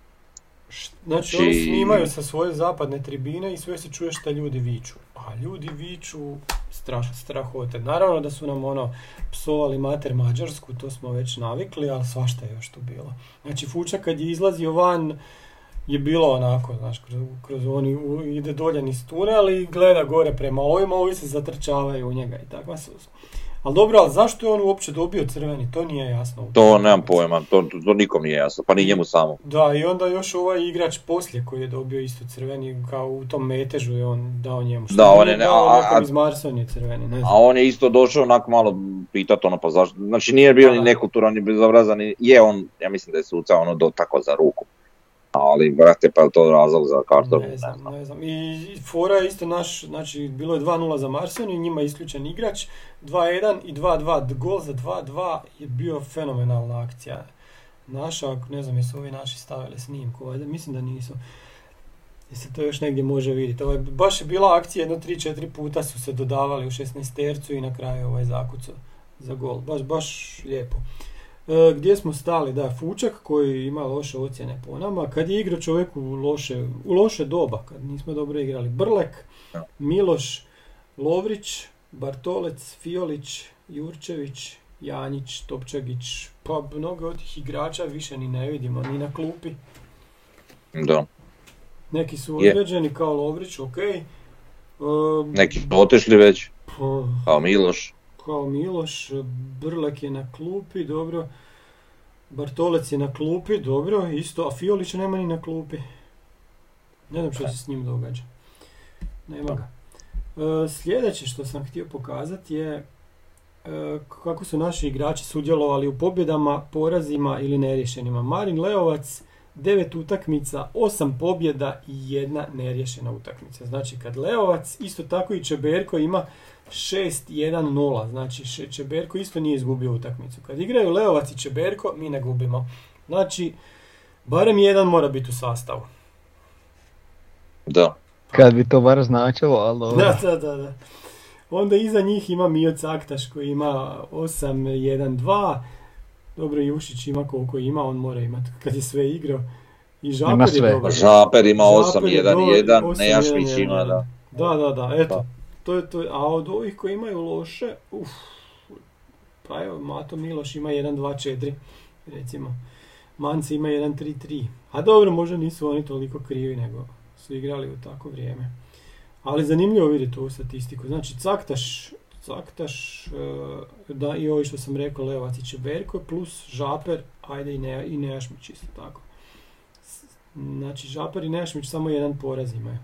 Znači Znači- oni snimaju sa svoje zapadne tribine i sve se čuje šta ljudi viču. A ljudi viču strašno strahote. Naravno da su nam ono psovali mater Mađarsku, to smo već navikli, ali svašta je još tu bilo. Znači Fučak kad je izlazio van je bilo onako, znaš, kroz, kroz oni ide dolje niz tunel i gleda gore prema ovima, ovi se zatrčavaju u njega i su. Ali dobro, ali zašto je on uopće dobio crveni? To nije jasno. To nemam pojma, to, to, nikom nije jasno, pa ni njemu samo. Da, i onda još ovaj igrač poslije koji je dobio isto crveni, kao u tom metežu je on dao njemu. Što Da, on je ne- dao a- a- iz Marsonije crveni, ne znam. A on je isto došao onak malo pitat ono pa zašto, znači nije bio ni Da. nekulturan ni bezobrazan, ni- je on, ja mislim da je suca ono dotakao za ruku. Ali, brate, pa je to razlog za karton? Ne znam, ne znam. I i fora je isto naš, znači bilo je 2-0 za Marsoniju, njima je isključen igrač, 2-1 i 2-2. Gol za 2-2 je bio fenomenalna akcija. Naša, ne znam jesu ovi naši stavili snimku, valjda, mislim da nisu. gdje se to još negdje može vidjeti. Ovaj, baš je bila akcija, jedno 3-4 puta su se dodavali u 16 tercu i na kraju ovaj zakucao za gol. Baš, baš lijepo. E, gdje smo stali? Da, Fučak koji ima loše ocjene po nama. Kad je igrao čovjek u loše, u loše doba, kad nismo dobro igrali. Brlek, Miloš, Lovrić, Bartolec, Fiolić, Jurčević, Janjić, Topčagić. Pa mnogo od tih igrača više ni ne vidimo, ni na klupi. Da. Neki su određeni kao Lovrić, ok. E, Neki su otišli već, pa, kao Miloš. Kao Miloš, Brlek je na klupi, dobro. Bartolec je na klupi, dobro, isto, a Fiolić nema ni na klupi. Ne znam što se s njim događa. Nema ga. E, sljedeće što sam htio pokazati je e, kako su naši igrači sudjelovali u pobjedama, porazima ili neriješenima. Marin Leovac, 9 utakmica, 8 pobjeda i jedna neriješena utakmica. Znači kad Leovac, isto tako i Čeberko ima 6-1-0, znači Čeberko isto nije izgubio utakmicu. Kad igraju Leovac i Čeberko, mi ne gubimo. Znači, barem jedan mora biti u sastavu. Da. Kad bi to bar značilo, ali dobro. Da, da, da, da. Onda iza njih ima Mio Caktaš koji ima 8-1-2. Dobro, Jušić ima koliko ima, on mora imati kad je sve igrao. I Žaper Ima je sve. dobar. Žaper ima Žaper je 8-1-1, dobar, Nejašmić 8-1-1. ima, da. Da, da, da, eto. Da. To je to. A od ovih koji imaju loše, uf, pa evo, Mato Miloš ima 1-2-4, recimo. Manci ima 1-3-3. A dobro, možda nisu oni toliko krivi, nego su igrali u tako vrijeme. Ali zanimljivo vidjeti ovu statistiku. Znači, Caktaš, Caktaš, e, da, i ovo što sam rekao, Leovac i Čeberko, plus Žaper, ajde i, ne, i Nejašmić isto tako. Znači, Žaper i Nejašmić samo jedan poraz imaju.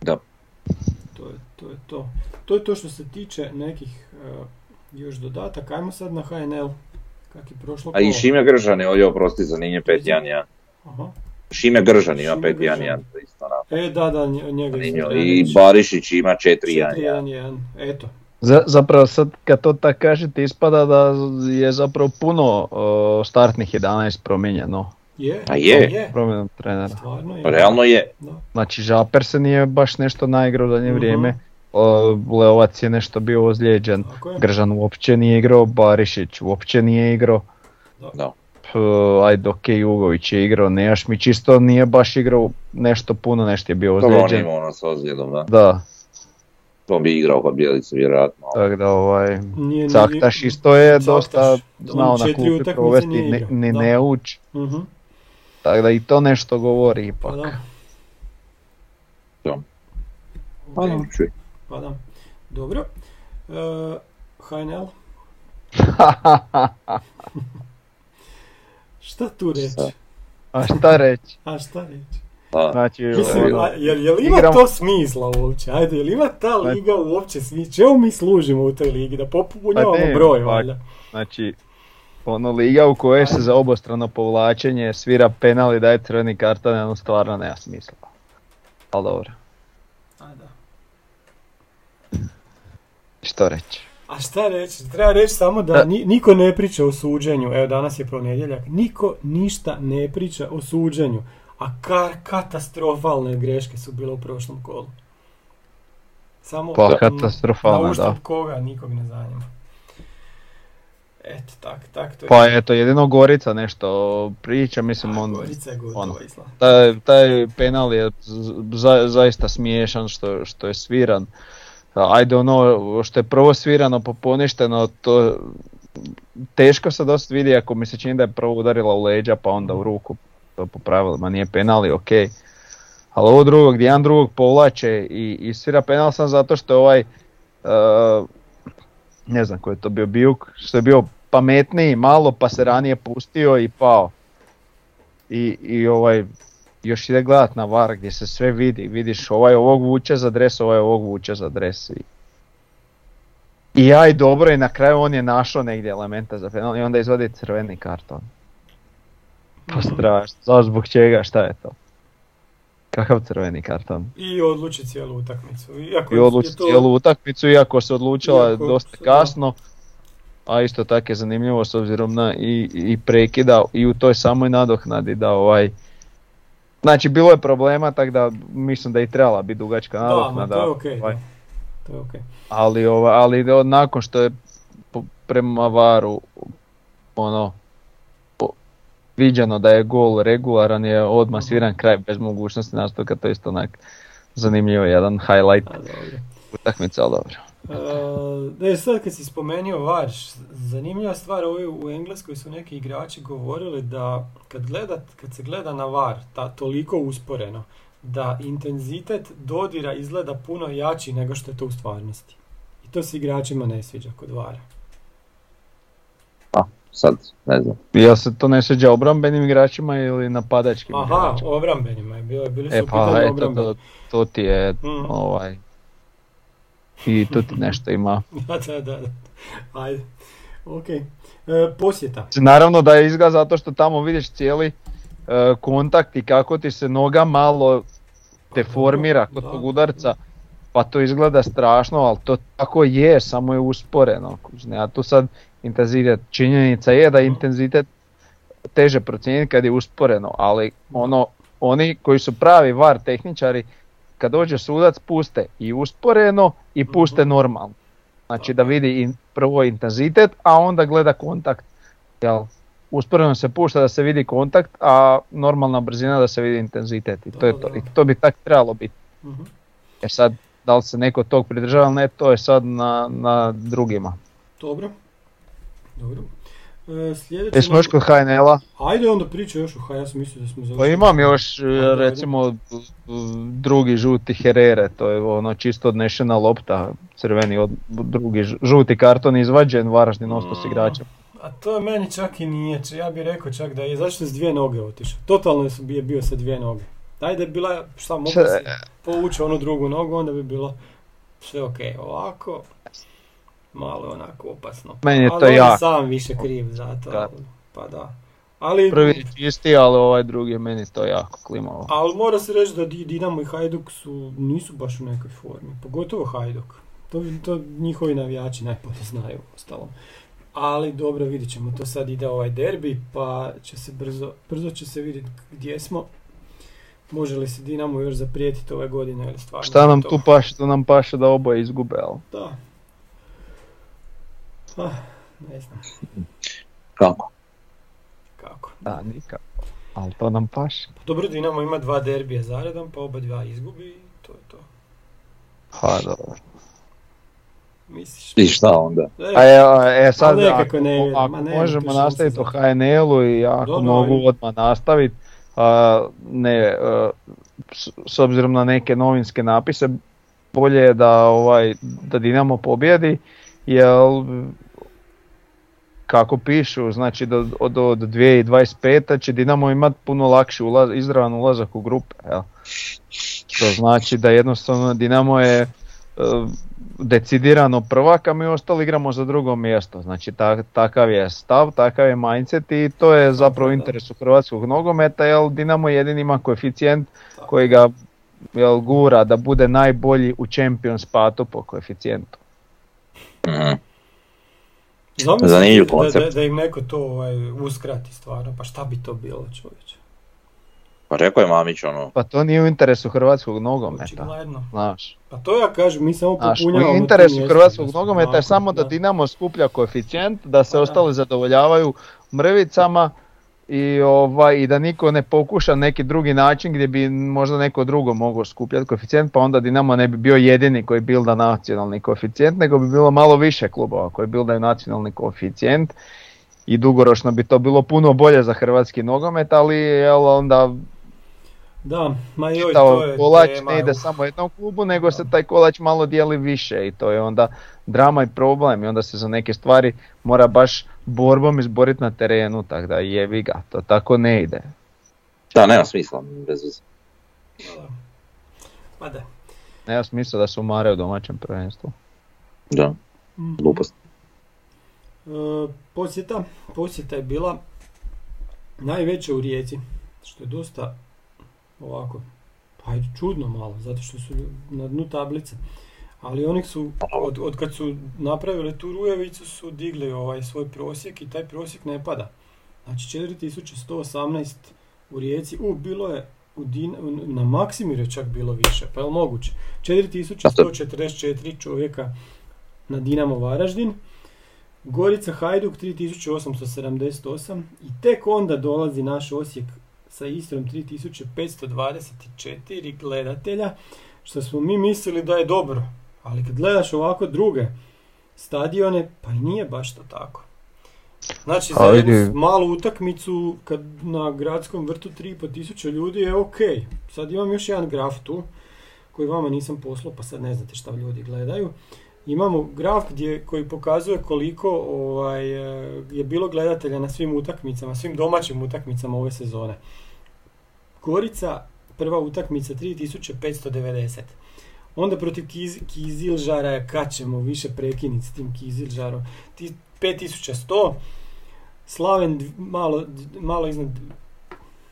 Da. To je to. Je to. to je to što se tiče nekih e, još dodataka. Ajmo sad na HNL. Kak je prošlo A i. Šime Gržan je ovdje oprosti za ninje 5-1-1. Aha. Šime Gržan ima Šime 5-1-1, Gržan. to je isto onako E, da, da, nje- njega treba I. Barišić ima 4-1-1. 4-1-1. Eto. Za- zapravo sad kad to tako kažete ispada da je zapravo puno o, startnih 11 promijenjeno. Je, A je. je. Promjenom trenera. Stvarno je. Pa Realno je. Da. Znači Žaper se nije baš nešto naigrao u zadnje Mhm. vrijeme. O, Leovac je nešto bio ozlijeđen. Je. Gržan uopće nije igrao, Barišić uopće nije igrao. Da. P, ajde, ok, Jugović je igrao, Nejašmić isto nije baš igrao nešto puno, nešto je bio Dobro, on ozlijeđen. ono s ozljedom, da. Da, To bi igrao kod Bjelice, vjerojatno. tako da ovaj, Nije, ni- Caktaš isto je Caktaš, dosta znao na klupi utakmice provesti, ni, da. ne uči. Mhm. Tako da i to nešto govori ipak. Pa da. Da. Ok, Čuj. Pa da. Dobro. E, HNL? Šta tu reći? Šta? A šta reći? A šta reći? Da. Znači, Mislim, ono, a, jel, jel ima igram- to smisla uopće? Ajde, jel ima ta Pa- liga uopće smisla? Čemu mi služimo u toj ligi? Da popunjavamo Pa broj, pa- valjda. znači, ono liga u kojoj se za obostrano povlačenje svira penal i daje crveni karton, ono stvarno nema smisla. Ali dobro, A, da. što reći? A šta reći? Treba reći samo da Da. ni- niko ne priča o suđenju. Evo danas je ponedjeljak. Niko ništa ne priča o suđenju. A ka- katastrofalne greške su bile u prošlom kolu. Samo Pa katastrofalno, na da. koga nikog ne zanima. Eto, tak, tak to je. Pa eto, jedino Gorica nešto priča, mislim on... Gorica je gotova ono. Taj, taj penal je za- zaista smiješan što, što je sviran. Ajde ono što je prvo svirano pa poništeno, to teško se dosta vidi ako mi se čini da je prvo udarila u leđa pa onda u ruku. To po pravilima nije penal i ok. Ali ovo drugo gdje jedan drugog povlače i, i svira penal sam zato što je ovaj, e, ne znam ko je to bio, Bijuk, što je bio pametniji malo pa se ranije pustio i pao. I, i ovaj, još ide gledat na VAR gdje se sve vidi, vidiš ovaj ovog vuče za dres, ovaj ovog vuče za dres i, i aj dobro i na kraju on je našao negdje elementa za penal i onda izvadi crveni karton. Pa strašno, znaš zbog čega, šta je to? Kakav crveni karton? I odluči cijelu utakmicu. Iako I je odluči to- cijelu utakmicu iako se odlučila Iako- dosta kasno. A isto tako je zanimljivo s obzirom na i, i prekida i u toj samoj nadoknadi da ovaj Znači bilo je problema, tako da mislim da i trebala biti dugačka Da, ma nadoknada. to je okej. ovaj. da. To je okej. Ali, ova, ali nakon što je prema varu ono po- viđeno da je gol regularan je odmah sviran kraj bez mogućnosti nastavka, to je isto onak zanimljivo jedan highlight utakmice, ali dobro. E, ne, sad kad si spomenuo VAR, š- zanimljiva stvar ovdje u Engleskoj su neki igrači govorili da kad, gledat, kad se gleda na VAR, ta, toliko usporeno, da intenzitet dodira izgleda puno jači nego što je to u stvarnosti. I to se igračima ne sviđa kod VAR-a. A, sad, ne znam. Jel se to ne sviđa obrambenim igračima ili napadačkim Aha, igračima? obrambenima je bilo, bili su E pa obrambeni. to, to ti je Mm. ovaj i tu ti nešto ima. da, da, da. Ajde. Ok. E, posjeta. Naravno da je izgleda zato što tamo vidiš cijeli e, kontakt i kako ti se noga malo deformira kod Da. tog udarca, pa to izgleda strašno, ali to tako je, samo je usporeno. A tu sad intenzitet, činjenica je da je intenzitet teže procijeniti kad je usporeno, ali ono, oni koji su pravi var tehničari, kad dođe sudac puste i usporeno i puste Mhm. normalno. Znači da vidi in- prvo intenzitet, a onda gleda kontakt. Jel? Usporeno se pušta da se vidi kontakt, a normalna brzina da se vidi intenzitet. I to, je to. I to bi tak trebalo biti. Mhm. Jer sad, da li se neko tog pridržava ili ne, to je sad na, na drugima. Dobro. Dobro. E, sljedeće... Jesmo još kod HNL-a? Ajde onda priča još o H, ja sam mislio da smo završili. Pa imam još e, Ajde, ajde. recimo drugi žuti Herere, to je ono čisto odnešena lopta, crveni od, drugi žuti karton izvađen, Varaždin ostao s Mm. igračem. A to meni čak i nije, ja bih rekao čak da je, zašto je s dvije noge otišao? Totalno je je bio sa dvije noge. Daj da je bila, šta mogu se povući onu drugu nogu, onda bi bilo sve ok. Ovako, malo je onako opasno. Meni je Ali to je jako. sam više kriv za to, Da. pa da. Ali, Prvi je čisti, ali ovaj drugi je meni to jako klimavo. ali mora se reći da Di- Dinamo i Hajduk su, nisu baš u nekoj formi, pogotovo Hajduk. To, to njihovi navijači najbolje znaju ostalom. Ali dobro, vidjet ćemo, to sad ide ovaj derbi, pa će se brzo, brzo će se vidjeti gdje smo. Može li se Dinamo još zaprijetiti ove godine ili stvarno? Šta nam to- tu paše, to nam paše da oboje izgube, ali Da. Ah, ne znam Kako? kako. da, nikako. Ali to nam paše. Pa dobro, Dinamo ima dva derbija zaredom, pa oba dva izgubi i to je to. Ha, dobro. Misliš? I šta onda? E, A e, e sad, nekako ako, ne ako možemo nastaviti o to. HNL-u i ako mogu odmah nastaviti, a, ne, a, s, s obzirom na neke novinske napise, bolje je da, ovaj, da Dinamo pobjedi, jer kako pišu, znači do, od, od 2025. će Dinamo imati puno lakši ulaz, izravan ulazak u grupe. Jel? Što znači da jednostavno Dinamo je e, decidirano prvak, a mi ostali igramo za drugo mjesto. Znači ta- takav je stav, takav je mindset i to je zapravo interesu hrvatskog nogometa, jer Dinamo jedini ima koeficijent koji ga jel, gura da bude najbolji u Champions patu po koeficijentu. Mhm. Zamisli Zanimljiv da, da, koncept. da im neko to ovaj, uskrati stvarno, pa šta bi to bilo čovječe? Pa rekao je Mamić ono, Pa to nije u interesu hrvatskog nogometa, Očigledno. znaš. Pa to ja kažem, mi samo Znaš, popunjavamo u interesu hrvatskog nogometa je samo da Dinamo skuplja koeficijent, da se Pa ostali zadovoljavaju mrvicama i, ovaj, i da niko ne pokuša neki drugi način gdje bi možda neko drugo mogao skupljati koeficijent, pa onda Dinamo ne bi bio jedini koji bilda nacionalni koeficijent, nego bi bilo malo više klubova koji bildaju nacionalni koeficijent. I dugoročno bi to bilo puno bolje za hrvatski nogomet, ali jel, onda Da, ma joj, to je kolač tema, ne ide samo jednom klubu, nego se taj kolač malo dijeli više i to je onda drama i problem. I onda se za neke stvari mora baš borbom izboriti na terenu, tako da jebi ga, to tako ne ide. da nema smisla, bez veze. Ma da. Nema smisla da se umare u domaćem prvenstvu. Da, Mhm. glupost. E, posjeta, posjeta je bila najveća u Rijeci, što je dosta ovako, pa čudno malo, zato što su na dnu tablice. Ali oni su, od, od kad su napravili tu Rujevicu su digli ovaj svoj prosjek i taj prosjek ne pada. Znači 4118 u Rijeci, u bilo je u Din- na Maksimiru čak bilo više, pa je li moguće? 4144 čovjeka na Dinamo Varaždin, Gorica Hajduk 3878 i tek onda dolazi naš Osijek sa Istrom 3524 gledatelja, što smo mi mislili da je dobro. Ali kad gledaš ovako druge stadione, pa i nije baš to tako. Znači, za jednu malu utakmicu kad na gradskom vrtu 3,5 tisuća ljudi je ok. Sad imam još jedan graf tu, koji vama nisam poslao, pa sad ne znate šta ljudi gledaju. Imamo graf gdje, koji pokazuje koliko ovaj, e, je bilo gledatelja na svim utakmicama, svim domaćim utakmicama ove sezone. Gorica, prva utakmica 3590. Onda protiv Kiz, Kizilžara je kad ćemo više prekinuti s tim Kizilžarom. Ti 5100, Slaven malo, malo iznad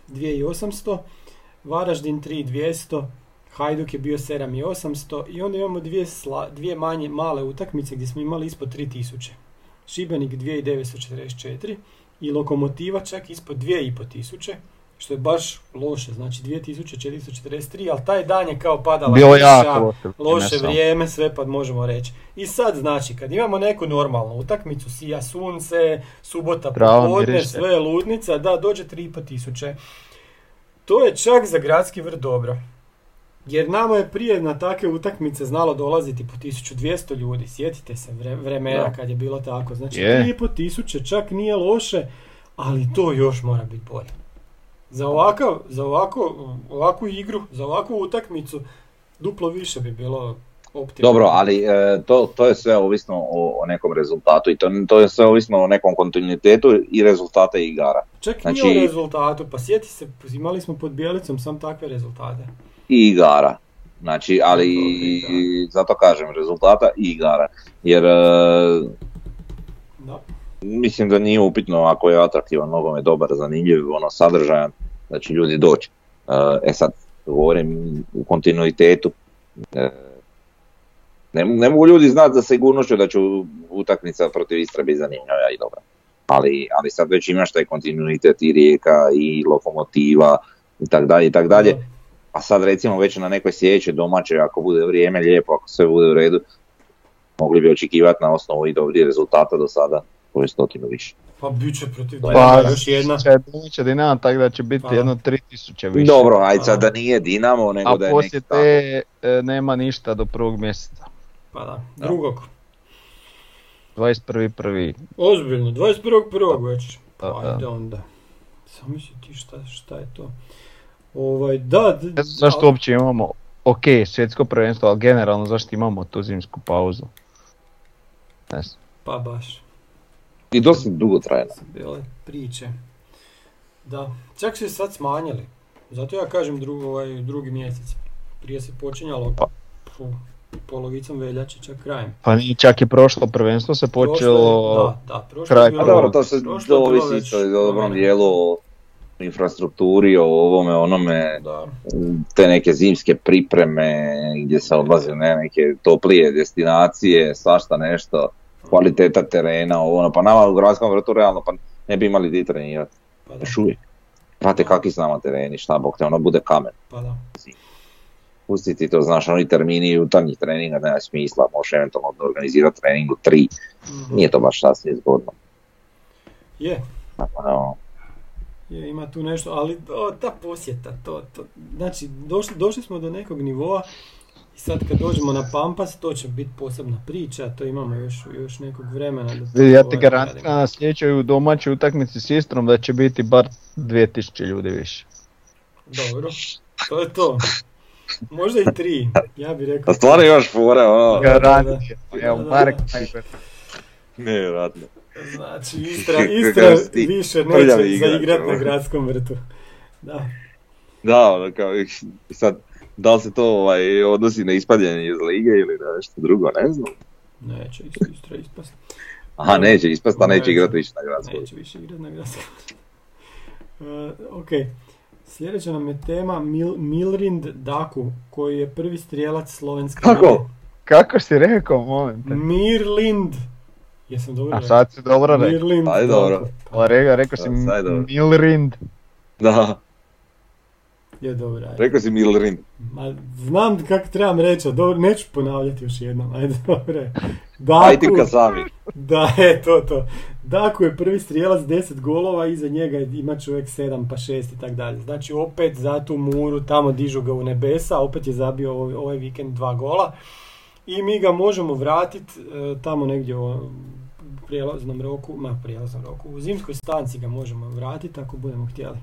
2800, Varaždin 3200, Hajduk je bio 7800 i onda imamo dvije, dvije manje male utakmice gdje smo imali ispod 3000. Šibenik 2944 i Lokomotiva čak ispod 2500, što je baš loše, znači 2443, ali taj dan je kao padala Bilo kiša, jako loše. loše vrijeme, sve pa možemo reći. I sad znači, kad imamo neku normalnu utakmicu, sija sunce, subota popodne, sve je ludnica, da dođe 3,5 tisuće. To je čak za gradski vrt dobro. Jer nama je prije na takve utakmice znalo dolaziti po 1200 ljudi. Sjetite se vre- vremena Da. kad je bilo tako. Znači Je. 3,5 tisuće čak nije loše, ali to još mora biti bolje. Za, ovakav, za ovako, ovakvu igru, za ovakvu utakmicu, duplo više bi bilo optimalno. Dobro, ali e, to, to je sve ovisno o, o nekom rezultatu i to, to je sve ovisno o nekom kontinuitetu i rezultata igara. Čak Znači- nije o rezultatu, pa sjeti se, imali smo pod Bjelicom sam takve rezultate. I igara. Znači, ali Dobro, i zato kažem rezultata i igara. Jer e, Da. mislim da nije upitno ako je atraktivan nogomet dobar, zanimljiv, ono sadržajan, da će ljudi doći. E, E sad, govorim u kontinuitetu. E, ne, ne mogu ljudi znati za sigurnošću da će utakmica protiv Istra biti zanimljiva i dobra. Ali, ali sad već imaš taj kontinuitet i Rijeka i Lokomotiva i tak dalje i tak dalje. A sad recimo već na nekoj sljedećoj domaćoj, ako bude vrijeme lijepo, ako sve bude u redu, mogli bi očekivati na osnovu i dobrih rezultata do sada koju stotinu više. Pa bit će protiv Pa, još jedna. će Dinamo, tako da će biti Pa. jedno 3000 više. Dobro, ajde sad A. da nije Dinamo, nego A da je poslije tako. te e, nema ništa do prvog mjeseca. Pa da, Da. drugog. 21.1. Ozbiljno, 21.1. već. Da, Pa da. ajde onda. Samo misli ti šta, šta je to. Ovaj, da, d- Ne znam zašto uopće imamo, ok, svjetsko prvenstvo, ali generalno zašto imamo tu zimsku pauzu. Ne znam. Pa baš, I dosta dugo traje. su bile priče. Da, čak su je sad smanjili. Zato ja kažem drugo, ovaj, drugi mjesec. Prije se počinjalo Pa. fu, polovicom veljače, čak krajem. Pa nije čak i prošlo prvenstvo se Prošlo je- počelo, Da, da, prošlo kraj je dobro, to se je ovisi isto i o dobrom dijelu o infrastrukturi, o ovome, onome, Da, te neke zimske pripreme gdje se odlazi na neke toplije destinacije, svašta nešto, kvaliteta terena, ovo ono, pa nama u gradskom vrtu realno pa ne bi imali di trenirati, pa da, još uvijek. Znate kakvi su nama tereni, šta bog te, ono bude kamen. pa da. Pustiti to, znaš, oni termini jutarnjih treninga nema smisla, možeš eventualno organizirati trening u tri, Mhm. nije to baš sasvim zgodno. Je, Ono, Je, ima tu nešto, ali o, ta posjeta, to, to, znači došli, došli smo do nekog nivoa i sad kad dođemo na Pampas, to će biti posebna priča, to imamo još, još nekog vremena. Da ja ti garantiram na sljedećoj domaćoj utakmici s Istrom da će biti bar 2000 ljudi više. Dobro, to je to. Možda i tri, ja bih rekao. a stvarno imaš fore, ono. Garantiram, evo. Najgore. nevjerojatno. Znači, Istra, Istra više neće igrač, zaigrat na ono. gradskom vrtu. Da, Da, ono kao, i sad, da li se to ovaj, odnosi na ispadanje iz lige ili na nešto drugo, ne znam. neće isto Istra ispast. Aha, neće ispast, pa neće Neće. igrati više na gradskom. Neće više igrat na gradskom. Uh, ok, sljedeća nam je tema Mil, Milrind Daku, koji je prvi strijelac slovenske Kako? lige. Kako si rekao, molim te? Mirlind. Jesam dobro A rekao? sad si dobro rekao. Mirlind Ajde, Daku. dobro. Pa rekao, rekao si. Milrind. Da, Je dobro, ajde. Rekao si Milrin. Ma, znam kako trebam reći, dobro, neću ponavljati još jednom, ajde, dobro. je. Ajde Daku- Kasavi. Da, je to to. Daku je prvi strijelac 10 golova, iza njega ima čovjek 7 pa 6 i tak dalje. Znači opet za tu muru, tamo dižu ga u nebesa, opet je zabio ovaj, ovaj vikend dva gola. I mi ga možemo vratiti tamo negdje u prijelaznom roku, ma prijelaznom roku, u zimskoj stanci ga možemo vratiti ako budemo htjeli.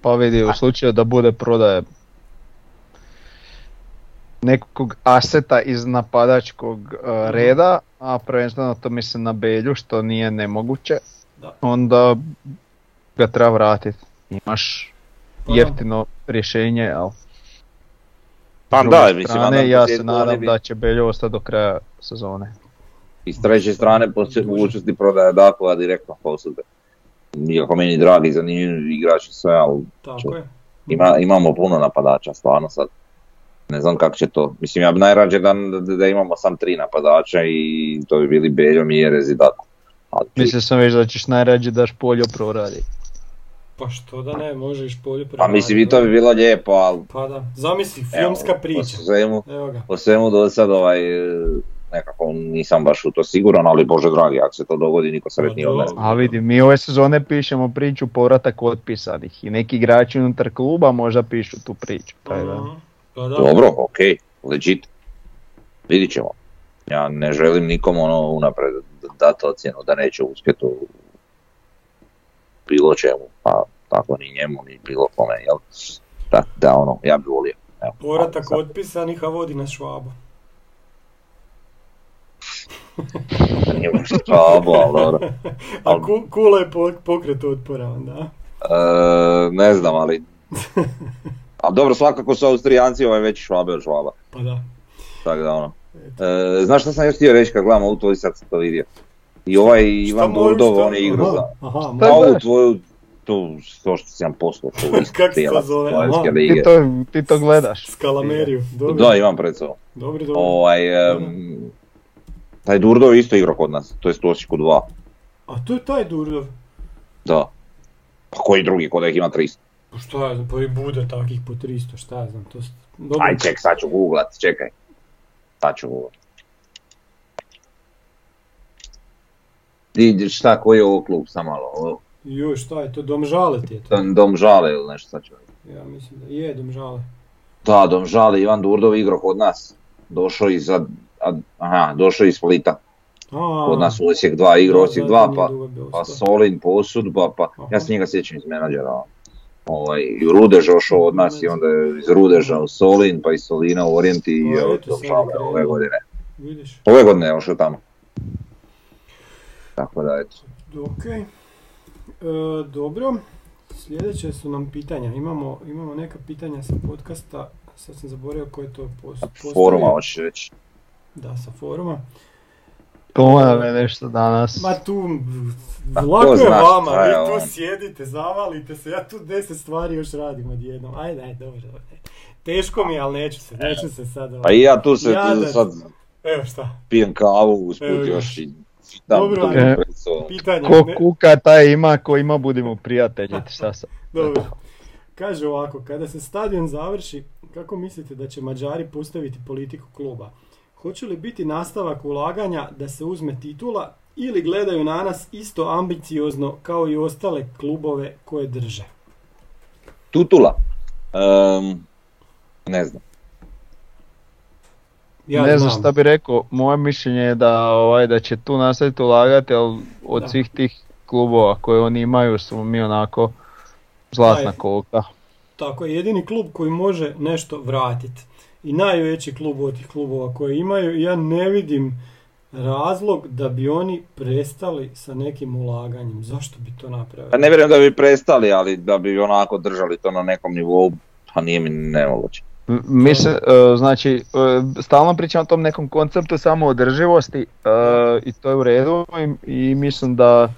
Pa vidi, u slučaju da bude prodaje nekog aseta iz napadačkog uh, reda, a prvenstveno to mislim na Belju, što nije nemoguće, Da. onda ga treba vratiti. Imaš Pa da. jeftino rješenje, ali... Pa da, mislim, strane, ja se nadam bi- da će Beljo ostati do kraja sezone. I s treće strane postoji mogućnosti prodaje Dakova direktno posude. Iako meni dragi, zanimljivi igrači sve, ali Tako je. ima, imamo puno napadača stvarno sad. Ne znam kako će to. Mislim, ja bi najrađe da, da, da imamo sam tri napadača i to bi bili Beljo, Mijerez i Dako. Ali Mislio sam već da ćeš najrađe daš poljo proradi. Pa što da ne, možeš polje Pa mislim i to bi bilo lijepo, ali Pa da, zamisli, filmska priča. svemu, Evo ga. po svemu do sad ovaj, e, nekako nisam baš u to siguran, ali bože dragi, ako se to dogodi, niko sretniji Pa od. A vidi, mi ove sezone pišemo priču povratak otpisanih i neki igrači unutar kluba možda pišu tu priču. Taj da. Pa da. Dobro, okej, legit. Vidit ćemo. Ja ne želim nikom ono unapred dati ocjenu da neće uspjeti u bilo čemu, pa tako ni njemu, ni bilo kome, jel? Da, da ono, ja bi volio. Evo, Povratak otpisanih, a vodi nas švabu. Nije baš ali dobro. A ku, kula je po- pokret otpora onda. E, ne znam, ali... Ali dobro, svakako su Austrijanci ovaj veći švabe od švaba. Pa da. Tako da ono. E, znaš što sam još htio reći kad gledam ovu tvoju sad sam to vidio? I ovaj Ivan Durdov, šta? on je igrao Aha, za... Aha, da. ovu tvoju, tu 107% tu Kak se to cijela zove? Slovenske Aha. lige. Ti, to, ti to gledaš. Skalameriju. Dobro, Da, imam pred sobom. dobro, dobro. Ovaj, taj Durdov je isto igrao kod nas, to je u Osijeku 2. A to je taj Durdov. Da. Pa koji drugi, kod da ih ima 300? Pa šta ja znam, pa i bude takih po 300, šta ja znam, to dobro. Aj ček, sad ću googlat, čekaj. Sad ću googlat. Di, šta, koji je ovo klub, sam malo, ovo, Joj, šta je to, Dom Žale ti je to? Dom, Žale ili nešto sad ću Ja mislim da je Dom Žale. Da, Dom Žale, Ivan Durdov igrao kod nas. Došao iz, ad- ad- aha, došao iz Splita. Kod nas Osijek 2, igrao da, Osijek da, 2, nije pa, pa. Solin, posudba, pa ja se njega sjećam iz menadžera. Ovaj, i Rudež ošao od nas i onda je iz Rudeža u Solin, pa iz Solina u Orijent i je ove godine. Ove godine je ošao tamo. Tako da eto. ok. E, dobro, sljedeće su nam pitanja. Imamo, imamo neka pitanja sa podcasta, sad sam zaboravio ko je to pos- postavio. Foruma hoćeš reći. Da, sa foruma. To nam je nešto danas. Ma tu, lako je vama, vi tu on? sjedite, zavalite se, ja tu deset stvari još radim odjednom. Ajde, ajde, dobro, dobro. Teško mi je, ali neću se, neću se sad... ovaj- Pa i ja tu se sad Evo šta, pijem kavu usput još i Dobro, sobom. pitanje. Ko ne- kuka taj ima, ko ima budimo prijatelji, šta sad. Dobro. Kaže ovako, kada se stadion završi, kako mislite da će Mađari postaviti politiku kluba? Hoće li biti nastavak ulaganja da se uzme titula ili gledaju na nas isto ambiciozno kao i ostale klubove koje drže? Tutula. Ehm, ne znam. Ja ne znam šta bi rekao, moje mišljenje je da, ovaj, da će tu nastaviti ulagati, ali od Da. svih tih klubova koje oni imaju su mi onako zlatna Aj. koka. Tako je, jedini klub koji može nešto vratiti. I najveći klub od tih klubova koje imaju, ja ne vidim razlog da bi oni prestali sa nekim ulaganjem. Zašto bi to napravili? Pa ne vjerujem da bi prestali, ali da bi onako držali to na nekom nivou, pa nije mi nemoguće. Mi se, e, znači, e, stalno pričam o tom nekom konceptu samoodrživosti e, i to je u redu i, i mislim da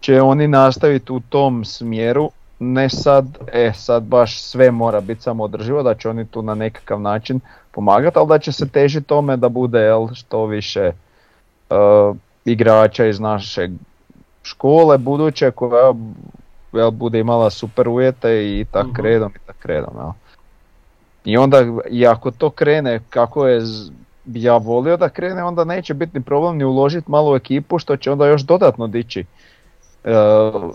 će oni nastaviti u tom smjeru, ne sad, e sad baš sve mora biti samoodrživo, da će oni tu na nekakav način pomagati, ali da će se težiti tome da bude jel, što više e, igrača iz naše škole buduće koja jel, bude imala super uvjete i tak Mhm. redom i tak redom. Jel. I onda, i ako to krene kako je ja volio da krene, onda neće biti ni problem ni uložiti malo u ekipu što će onda još dodatno dići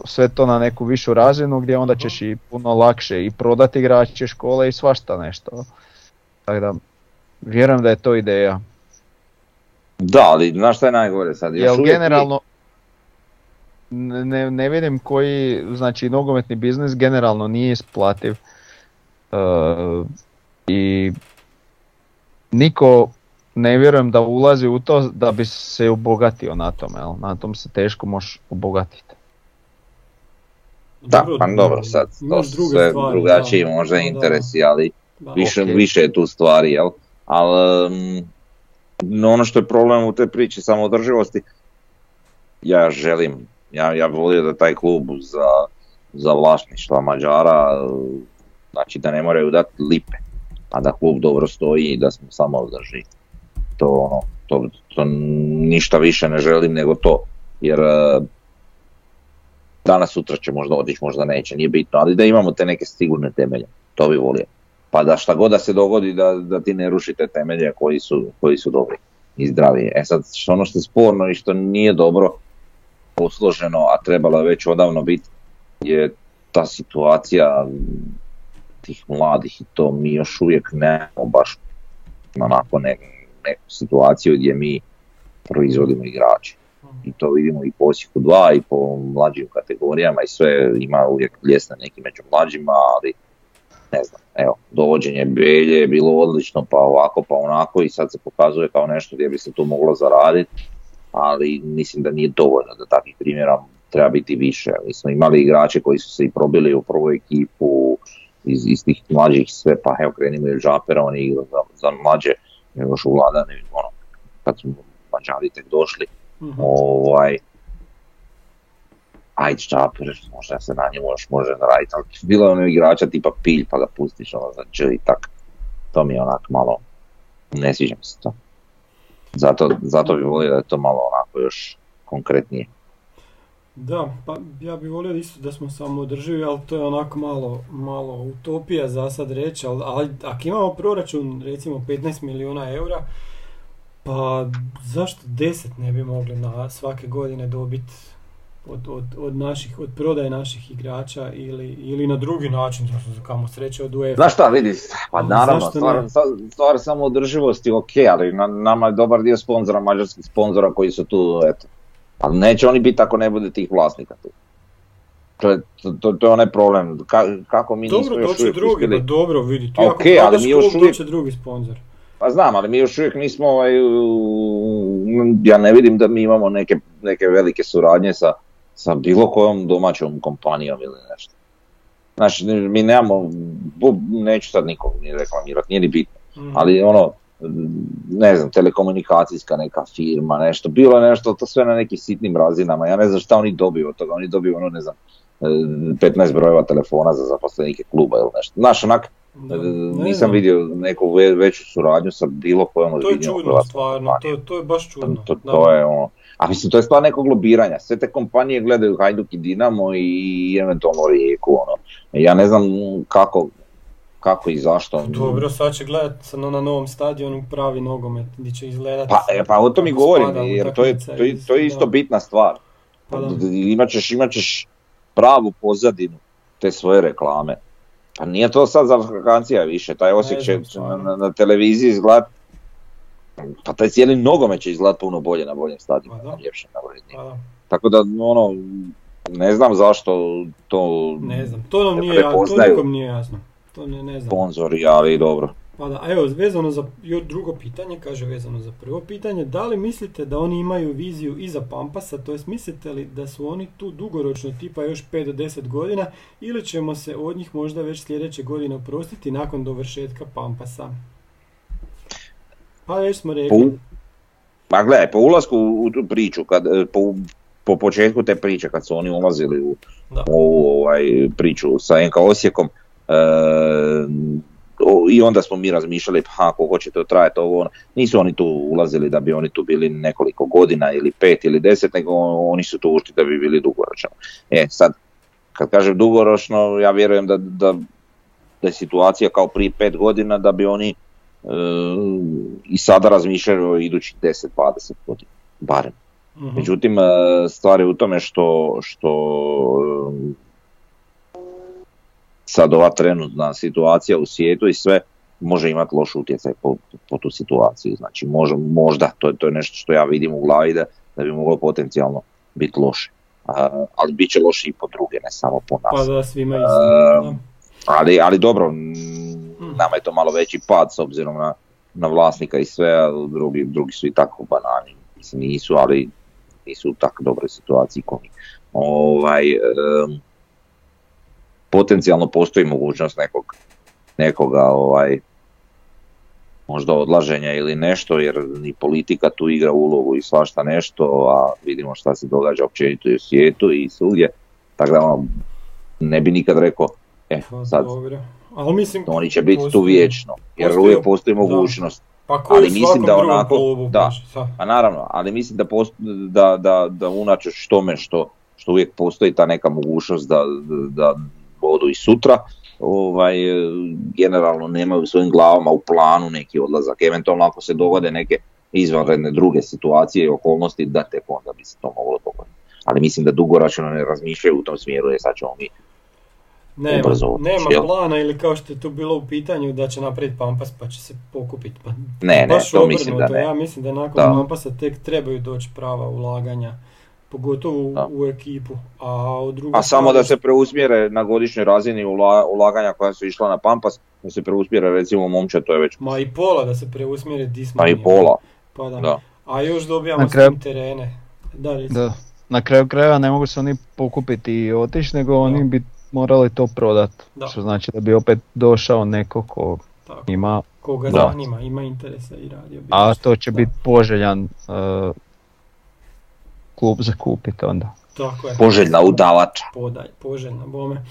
sve to na neku višu razinu gdje onda ćeš i puno lakše i prodati igrače škole i svašta nešto. Tako da, vjerujem da je to ideja. Da, ali znaš šta je najgore sad? Još Jel uvijek generalno ne, ne- ne vidim koji, znači nogometni biznis generalno nije isplativ e, i niko ne vjerujem da ulazi u to da bi se obogatio na tome, jel? na tom se teško možeš obogatiti. Da, pa dobro, sad to su sve stvari, drugačiji da. možda Da, da. interesi, ali Da. više, Ok. više je tu stvari, jel? Ali um, no ono što je problem u toj priči samoodrživosti, ja želim, ja, ja bi volio da taj klub za, za vlasništva Mađara, znači da ne moraju dati lipe, a da klub dobro stoji i da smo samo održi. To ono, to, to ništa više ne želim nego to, jer uh, danas sutra će možda otići, možda neće, nije bitno, ali da imamo te neke sigurne temelje, to bi volio. Pa da šta god da se dogodi da, da ti ne rušite temelje koji su, koji su dobri i zdravi. E sad, što ono što je sporno i što nije dobro posloženo, a trebalo je već odavno biti, je ta situacija tih mladih i to mi još uvijek nemamo baš onako ne, neku situaciju gdje mi proizvodimo igrače. I to vidimo i po Osijeku 2 i po mlađim kategorijama i sve ima uvijek ljesne neki među mlađima, ali ne znam, evo, dovođenje Belje je bilo odlično, pa ovako, pa onako i sad se pokazuje kao nešto gdje bi se tu moglo zaraditi, ali mislim da nije dovoljno da takvih primjera treba biti više. Mi smo imali igrače koji su se i probili u prvu ekipu iz, iz tih mlađih sve, pa evo krenimo i Žapera, on je igrao za, za mlađe, još u Vladane, ono, kad su Mađari tek došli, Mhm. ovaj, ajde Žaper, možda se na njemu još može naraditi, ali bilo je ono igrača tipa pilj pa ga pustiš ono za Č i tak. To mi je onak malo, ne sviđa mi se to. Zato, zato bi volio da je to malo onako još konkretnije. Da, pa ja bih volio isto da smo samo održivi, ali to je onako malo, malo utopija za sad reći, ali, ali ako imamo proračun recimo 15 milijuna eura, pa zašto 10 ne bi mogli na svake godine dobiti od, od, od, naših, od prodaje naših igrača ili, ili na drugi način, znači, kamo sreće od UEFA. Znaš šta, vidi, pa naravno, zašto stvar, stvar samo održivosti ok, ali na, nama je dobar dio sponzora, mađarskih sponzora koji su tu, eto. Ali neće oni biti ako ne bude tih vlasnika tu. To je, to, to, je onaj problem, Ka, kako mi nismo Dobro, još doće uvijek drugi, uspjeli- pa dobro, vidi, ti Ok, ako ali mi još uvijek- drugi sponzor. Pa znam, ali mi još uvijek nismo, ovaj, ja ne vidim da mi imamo neke, neke velike suradnje sa, sa bilo kojom domaćom kompanijom ili nešto. Znači, mi nemamo, neću sad nikog ni reklamirati, nije ni bitno, Mhm. ali ono, ne znam, telekomunikacijska neka firma, nešto, bilo je nešto, to sve na nekim sitnim razinama, ja ne znam šta oni dobiju od toga, oni dobiju ono, ne znam, e, 15 brojeva telefona za zaposlenike kluba ili nešto. Znaš, onak, E, ne Nisam znam. vidio neku ve- veću suradnju sa bilo kojom To je čudno hrvatskom stvarno, to, to je baš čudno. To, da. to je ono, a mislim to je stvar nekog lobiranja, sve te kompanije gledaju Hajduk i Dinamo i eventualno Rijeku, ono. Ja ne znam kako, kako i zašto. Dobro, sad će gledat sa- na, novom stadionu pravi nogomet, gdje će izgledat... Pa, e, pa o tom i govorim, jer to je, to je, to je isto da. bitna stvar. Pa. Imaćeš, imaćeš pravu pozadinu te svoje reklame. Pa nije to sad za vakancija više, taj Osijek će na, na televiziji izgledat, pa taj cijeli nogomet će izgledat puno bolje na boljem stadionu, Pa na ljepšem, na Tako da, ono, ne znam zašto to ne znam, to nam nije, jasno, to nikom nije jasno. To ne, ne znam. sponzori, ali dobro. Pa da, a evo, vezano za drugo pitanje, kaže vezano za prvo pitanje, da li mislite da oni imaju viziju iza Pampasa, to jest mislite li da su oni tu dugoročno tipa još 5 do 10 godina ili ćemo se od njih možda već sljedeće godine oprostiti nakon dovršetka Pampasa? Pa već smo rekli, pa gledaj, po ulasku u tu priču, kad, e, po, po početku te priče, kad su oni ulazili u Da. ovu ovaj, priču sa NK Osijekom, e, i onda smo mi razmišljali, pa koliko će to trajati ovo, ono. nisu oni tu ulazili da bi oni tu bili nekoliko godina ili pet ili deset, nego oni su tu ušli da bi bili dugoročno. E sad, kad kažem dugoročno, ja vjerujem da, da, da je situacija kao prije pet godina da bi oni e, i sada razmišljaju o idućih 10-20 godina, barem. Mhm. Međutim, e, stvar je u tome što, što sad ova trenutna situacija u svijetu i sve može imati loš utjecaj po, po tu situaciju. Znači može, možda, to, je- to je nešto što ja vidim u glavi da, da bi moglo potencijalno biti loše. A, ali bit će loše i po druge, ne samo po nas. Pa da, svima da. Ali, ali dobro, mm, nama je to malo veći pad s obzirom na, na vlasnika i sve, a drugi, drugi su i tako banani. Mislim, nisu, ali nisu u tako dobroj situaciji kao mi. Ovaj, potencijalno postoji mogućnost nekog, nekoga ovaj, možda odlaženja ili nešto, jer i politika tu igra ulogu i svašta nešto, a vidimo šta se događa općenito i u svijetu i svugdje. Tako da ono, ne bi nikad rekao, e, Pa sad. Ali mislim, oni će biti tu vječno, jer postoji- uvijek postoji da. mogućnost. pa ali mislim da onako- klubu, da. Pa naravno, ali mislim da, post, da, da, da unatoč tome što, što uvijek postoji ta neka mogućnost da, da odu i sutra, ovaj, e, generalno nemaju u svojim glavama u planu neki odlazak. Eventualno ako se dogode neke izvanredne druge situacije i okolnosti, da tek onda bi se to moglo dogoditi. Ali mislim da dugoročno ne razmišljaju u tom smjeru, jer sad ćemo mi Nema, ubrzo nema jel? plana ili kao što je tu bilo u pitanju da će napraviti Pampas pa će se pokupiti. Pa, Ne, ne, baš to mislim da ne. Ja mislim da nakon Da. Pampasa tek trebaju doći prava ulaganja, pogotovo u, Da. u ekipu. A, u drugu A samo da se preusmjere na godišnjoj razini ula- ulaganja koja su išla na Pampas, da se preusmjere recimo momče, to je već Ma i pola da se preusmjeri di smo pa i pola. Pa da. Da. A još dobijamo Na s kraju- tim terene. Da. Da. Na kraju krajeva ne mogu se oni pokupiti i otići, nego oni bi morali to prodati. Da. Što znači da bi opet došao neko ko Tako. ima, Koga Da. zanima, ima interesa i radio bi a to će Da. biti poželjan uh, klub za kupiti onda. Tako je. Poželjna udavača. podaj, poželjna bome.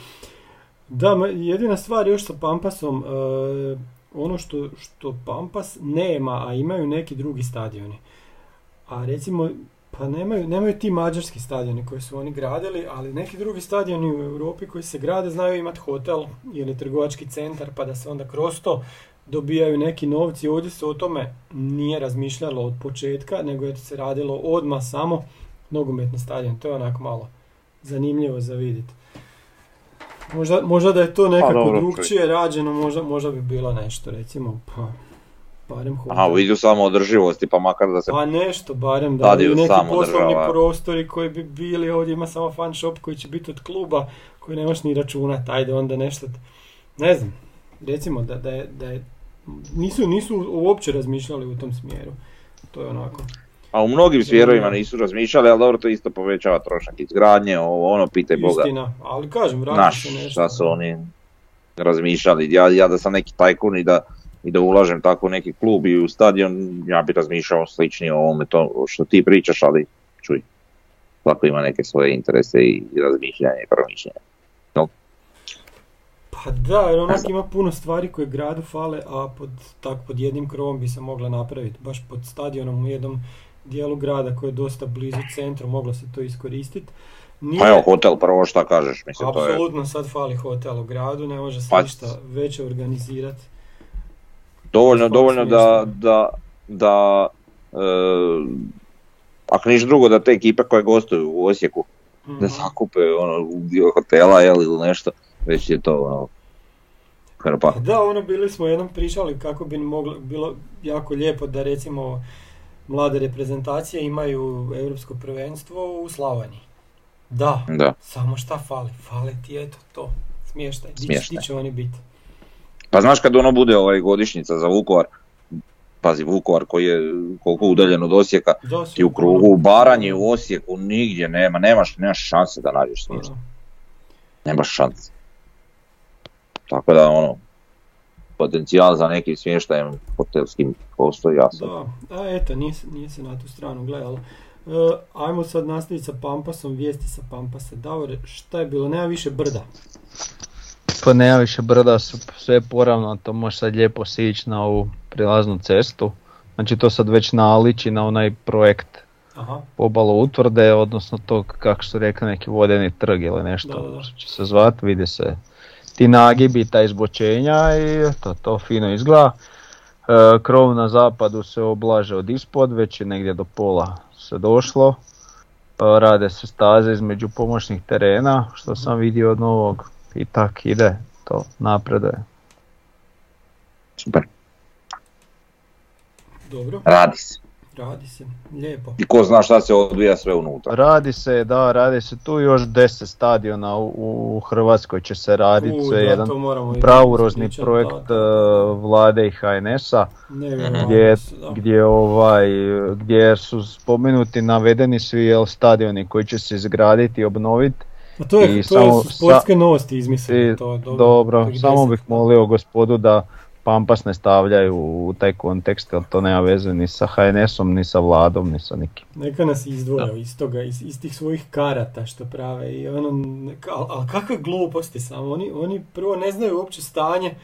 Da, jedina stvar još sa Pampasom, e, ono što, što Pampas nema, a imaju neki drugi stadioni. A recimo, pa nemaju, nemaju ti mađarski stadioni koji su oni gradili, ali neki drugi stadioni u Europi koji se grade znaju imati hotel ili trgovački centar, pa da se onda kroz to dobijaju neki novci. Ovdje se o tome nije razmišljalo od početka, nego je se radilo odmah samo nogometni stadion. To je onako malo zanimljivo za vidjeti. Možda, možda da je to nekako dobro, drugčije rađeno, možda, možda bi bilo nešto, recimo, pa, barem hotel. Aha, u vidu samo održivosti, pa makar da se... Pa nešto, barem da i neki poslovni država. prostori koji bi bili, ovdje ima samo fan shop koji će biti od kluba, koji nemaš ni računat, ajde onda nešto, ne znam, recimo da, da, je, da je, nisu, nisu uopće razmišljali u tom smjeru, to je onako. A u mnogim smjerovima nisu razmišljali, ali dobro, to isto povećava trošak izgradnje, ovo ono, pitaj Boga. Istina, ali kažem, Znaš, se nešto. šta su oni razmišljali. Ja, ja da sam neki tajkun i da, i da ulažem tako u neki klub i u stadion, ja bi razmišljao sličnije o ovome to što ti pričaš, ali čuj, svako ima neke svoje interese i i razmišljanja i promišljanja. Pa da, jer onak ima puno stvari koje gradu fale, a pod, tak, pod jednim krovom bi se mogla napraviti. Baš pod stadionom u jednom dijelu grada koji je dosta blizu centru, moglo se to iskoristiti. Nije, Pa evo, hotel prvo šta kažeš, mislim, to je... apsolutno sad fali hotel u gradu, ne može se Pa- ništa veće organizirati. Dovoljno, dovoljno da, da, da e, ako niš drugo da te ekipe koje gostuju u Osijeku da Mhm. zakupe ono, dio hotela jel, ili nešto, već je to ono, hrpa. Pa Da, ono bili smo jednom pričali kako bi moglo, bilo jako lijepo da recimo mlade reprezentacije imaju europsko prvenstvo u Slavoniji. Da, Da. samo šta fali? Fali ti eto to, smještaj. Smještaj. di će oni biti? Pa znaš kad ono bude ovaj godišnjica za Vukovar, pazi Vukovar koji je koliko udaljen od Osijeka, su ti u krugu u Baranji, u Osijeku nigdje nema, nemaš, nemaš šanse da nađeš smještaj, nemaš šanse. Tako da ono, potencijal za nekim smještajem hotelskim postoji jasno. Da, a eto, nije, nije se na tu stranu gledalo. E, ajmo sad nastaviti sa Pampasom, vijesti sa Pampasa. Davor, šta je bilo? Nema više brda. Pa nema više brda, su sve poravno, to može sad lijepo sići na ovu prilaznu cestu. Znači to sad već naliči na onaj projekt Aha. obalu utvrde, odnosno to kako su rekli neki vodeni trg ili nešto Da, da, da. što će se zvat, vidi se ti nagibi, ta izbočenja i to, to fino izgleda. E, krov na zapadu se oblaže od ispod, već je negdje do pola se došlo. E, rade se staze između pomoćnih terena, što sam vidio od novog i tak ide, to napreduje. Super, Dobro, radi se. Radi se, lijepo. I ko zna šta se odvija sve unutra. Radi se, da, radi se tu još 10 stadiona u, u Hrvatskoj će se raditi, sve da, jedan pravurozni projekt da, e, da. vlade i HNS-a Nevjerojatno gdje, ovaj, gdje su spomenuti navedeni svi jel, stadioni koji će se izgraditi i obnoviti. A to je, i to je sportske novosti izmislili. Dobro, Dobro, samo 10, bih molio gospodu da Pampas ne stavljaju u taj kontekst, jer to nema veze ni sa HNS-om, ni sa vladom, ni sa nikim. Neka nas izdvoje iz toga, iz, iz tih svojih karata što prave i ono, ali, ali kakve gluposti samo, oni, oni prvo ne znaju uopće stanje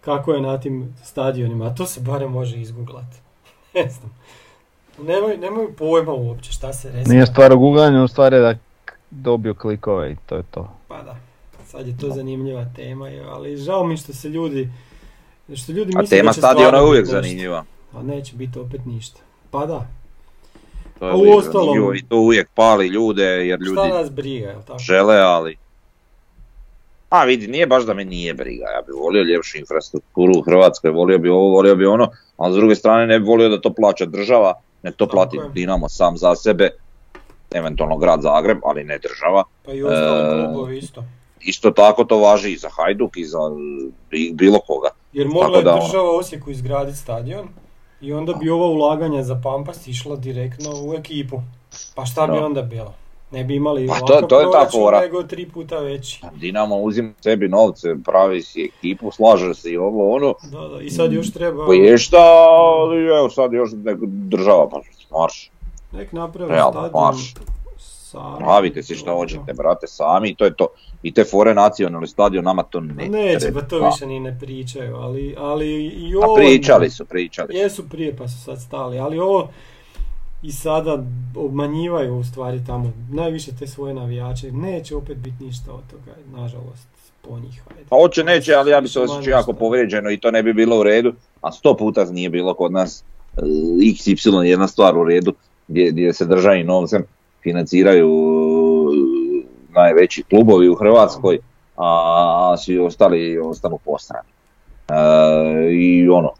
kako je na tim stadionima, a to se barem može izgooglati. Ne znam. Nemaju, nemaju pojma uopće šta se rezima. Nije stvar u googlanju, stvar je da dobiju klikove i to je to. Pa da, sad je to zanimljiva tema, ali žao mi što se ljudi, što ljudi A tema stadiona je uvijek zanimljiva. A neće biti opet ništa. Pa da, To je A uvijek zanimljivo i to uvijek pali ljude jer ljudi šta nas briga, jel tako? žele, ali... A vidi, nije baš da me nije briga, ja bi volio ljepšu infrastrukturu u Hrvatskoj, volio bi ovo, volio bi ono, ali s druge strane ne bi volio da to plaća država, ne to Tako plati je. Dinamo sam za sebe, eventualno grad Zagreb, ali ne država. Pa i ostali E, klubovi isto. Isto tako to važi i za Hajduk i za i bilo koga. Jer mogla je ono- država Osijeku izgraditi stadion i onda bi ova ulaganja za Pampas išla direktno u ekipu. Pa šta bi Da. onda bilo? Ne bi imali Pa to- to je ta fora. nego tri puta veći. Dinamo uzima sebi novce, pravi si ekipu, slaže se i ovo ono, Da, da. I sad još treba... poješta, ali evo sad još nek država, pa marš, Nek napravi realno, stadion marš. Pravite si šta hoćete, brate, sami, to je to. I te fore nacionalni stadion, nama to ne Ne, neće, pa to više ni ne pričaju, ali, ali i A ovo... pričali su, pričali su. Jesu prije pa su sad stali, ali ovo i sada obmanjivaju u stvari tamo najviše te svoje navijače. Neće opet biti ništa od toga, nažalost, po njih. Ajde. Pa hoće neće, ali ja bi se osjećao jako povrijeđeno i to ne bi bilo u redu, a sto puta nije bilo kod nas e, XY jedna stvar u redu gdje, gdje se državnim novcem financiraju najveći klubovi u Hrvatskoj, a svi ostali ostanu postrani. E, I ono,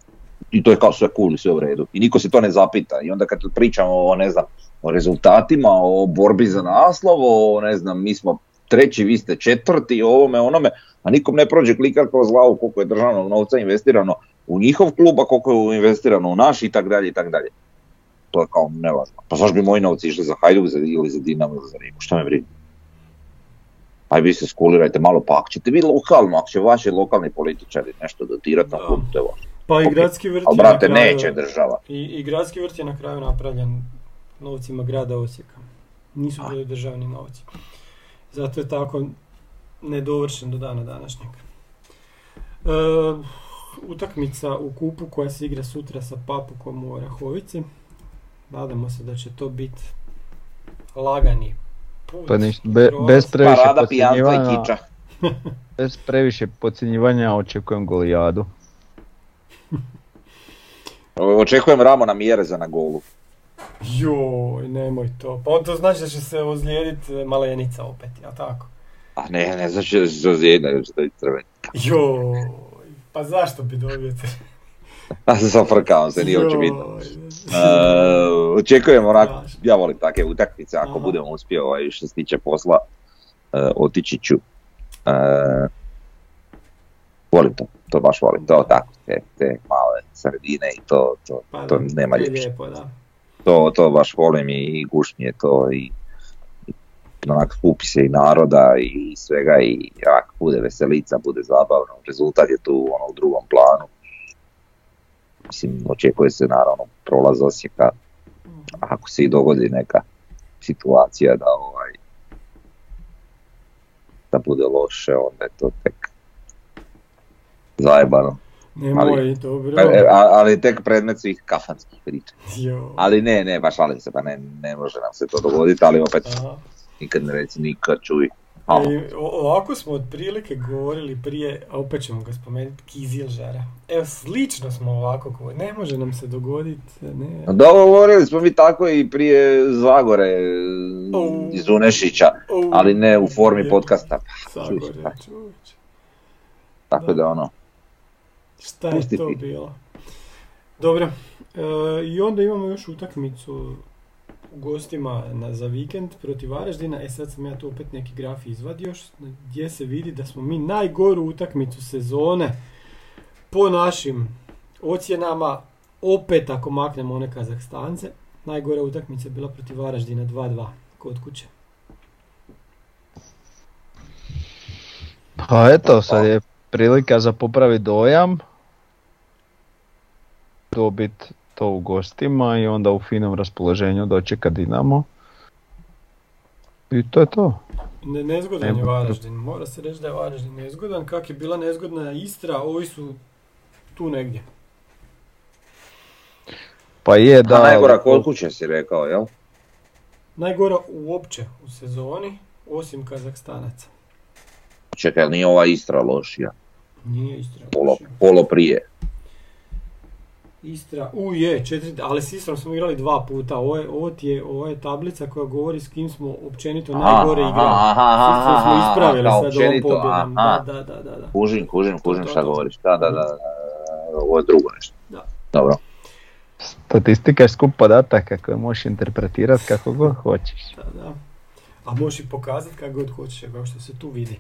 i to je kao sve cool i sve u redu. I niko se to ne zapita. I onda kad pričamo o, ne znam, o rezultatima, o borbi za naslov, o, ne znam, mi smo treći, vi ste četvrti, o ovome, onome, a nikom ne prođe klikar kroz glavu koliko je državnog novca investirano u njihov klub, a koliko je investirano u naš i tak dalje i tak dalje. To je kao nevažno. Pa zašto bi moji novci išli za Hajduk ili za Dinamo ili za Rimu? Šta me briga? Aj vi se skulirajte malo, pa ako ćete vi lokalno, ako će vaši lokalni političari nešto dotirati na Da. klub, to je. Pa i gradski vrt je brate, na kraju- neće država. I, I gradski vrt je na kraju napravljen novcima grada Osijeka. Nisu bili državni novci. Zato je tako nedovršen do dana današnjeg. E, utakmica u kupu koja se igra sutra sa Papukom u Orahovici. Nadamo se da će to biti lagani. Pa ništa, be- bez previše Parada, i kiča. bez previše podcjenjivanja očekujem golijadu. Očekujem Ramona mjere za na golu. Joj, nemoj to. Pa on to znači da će se ozlijediti Malenica opet, ja tako? A ne, ne znači da se ozlijeda, još da je crven. Joj, pa zašto bi dobio te? A se zafrkavam se, nije uopće bitno. Uh, očekujem onako, ja volim takve utakmice, ako Aha. budemo uspio ovaj, što se tiče posla, uh, otići ću. Uh, volim to, to baš volim, to tako, te, te male sredine i to, to, Pa to nema je ljepše. lijepo, da. To, to baš volim i, gušnje to i, i onak skupi se i naroda i svega i jak, bude veselica, bude zabavno, rezultat je tu ono u drugom planu. Mislim, očekuje se naravno prolaz Osijeka, ako se i dogodi neka situacija da ovaj da bude loše, onda je to tek zajebano. Nemoj, dobro. Pa, e, a- ali tek predmet svih kafanskih priča. Jo. Ali ne, ne, baš šalim se, pa ne, ne može nam se to dogoditi, ali opet Aha. nikad ne reci nikad, čuj. E, ovako smo otprilike govorili prije, a opet ćemo ga spomenuti, Kizil žara. Evo, slično smo ovako govorili, ne može nam se dogoditi, ne. Dobro, govorili smo mi tako i prije Zagore Au. iz Unešića, Au. ali ne u formi podcasta. Zagore. Tako da ono, Šta je Pusti to bilo? Dobro, e, i onda imamo još utakmicu u gostima na, za vikend protiv Varaždina. E sad sam ja tu opet neki graf izvadio gdje se vidi da smo mi najgoru utakmicu sezone po našim ocjenama opet ako maknemo one Kazahstance. Najgora utakmica je bila protiv Varaždina 2-2 kod kuće. Pa eto, sad je prilika za popravi dojam. Dobit to u gostima i onda u finom raspoloženju dočeka Dinamo. I to je to. Ne, nezgodan je. Varaždin, mora se reći da je Varaždin nezgodan. Kak je bila nezgodna Istra, ovi su tu negdje. Pa je da, da... najgora kod kuće si rekao, jel? Najgora uopće u sezoni, osim Kazahstanaca. Čekaj, nije ova Istra lošija, Nije Istra. polo, lošija. polo prije. Istra, u je, četiri, ali s Istrom smo igrali dva puta. Ovo je, ovo ti je, ovo je tablica koja govori s kim smo općenito najgore Aha, igrali. aha, aha, S Istrom smo aha, ispravili ovom općenito, pobjedom. aha. Da, da, da, da. Kužim, kužim, kužim šta govoriš. Da, da, da, ovo je drugo nešto. Da. Dobro. Statistika je skup podataka koje možeš interpretirati kako god hoćeš. Da, da. A možeš i pokazati kako god hoćeš, kao što se tu vidi.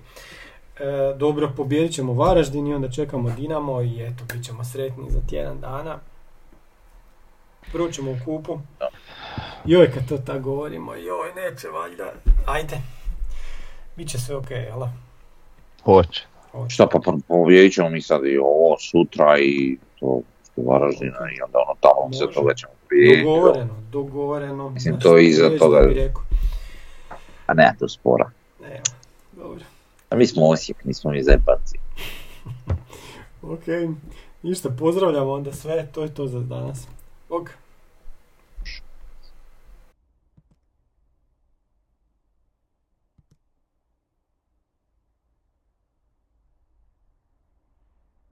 E, dobro, pobijedit ćemo Varaždin i onda čekamo Dinamo i eto, bit ćemo sretni za tjedan dana. Prvo ćemo u kupu. Joj, kad to tako govorimo, joj, neće valjda. Ajde. Biće sve okej, jel? da? Hoće. Hoće. Šta pa pa pobijedit ćemo mi sad i ovo sutra i to što Varaždina i onda ono tamo se Može. toga ćemo. Dogovoreno, dogovoreno. Mislim, to iza reći toga-. A ne, to spora. Evo, dobro. A mi smo Osijek, nismo mi Zepanci. Ok, ništa, pozdravljamo onda sve, to je to za danas. Ok.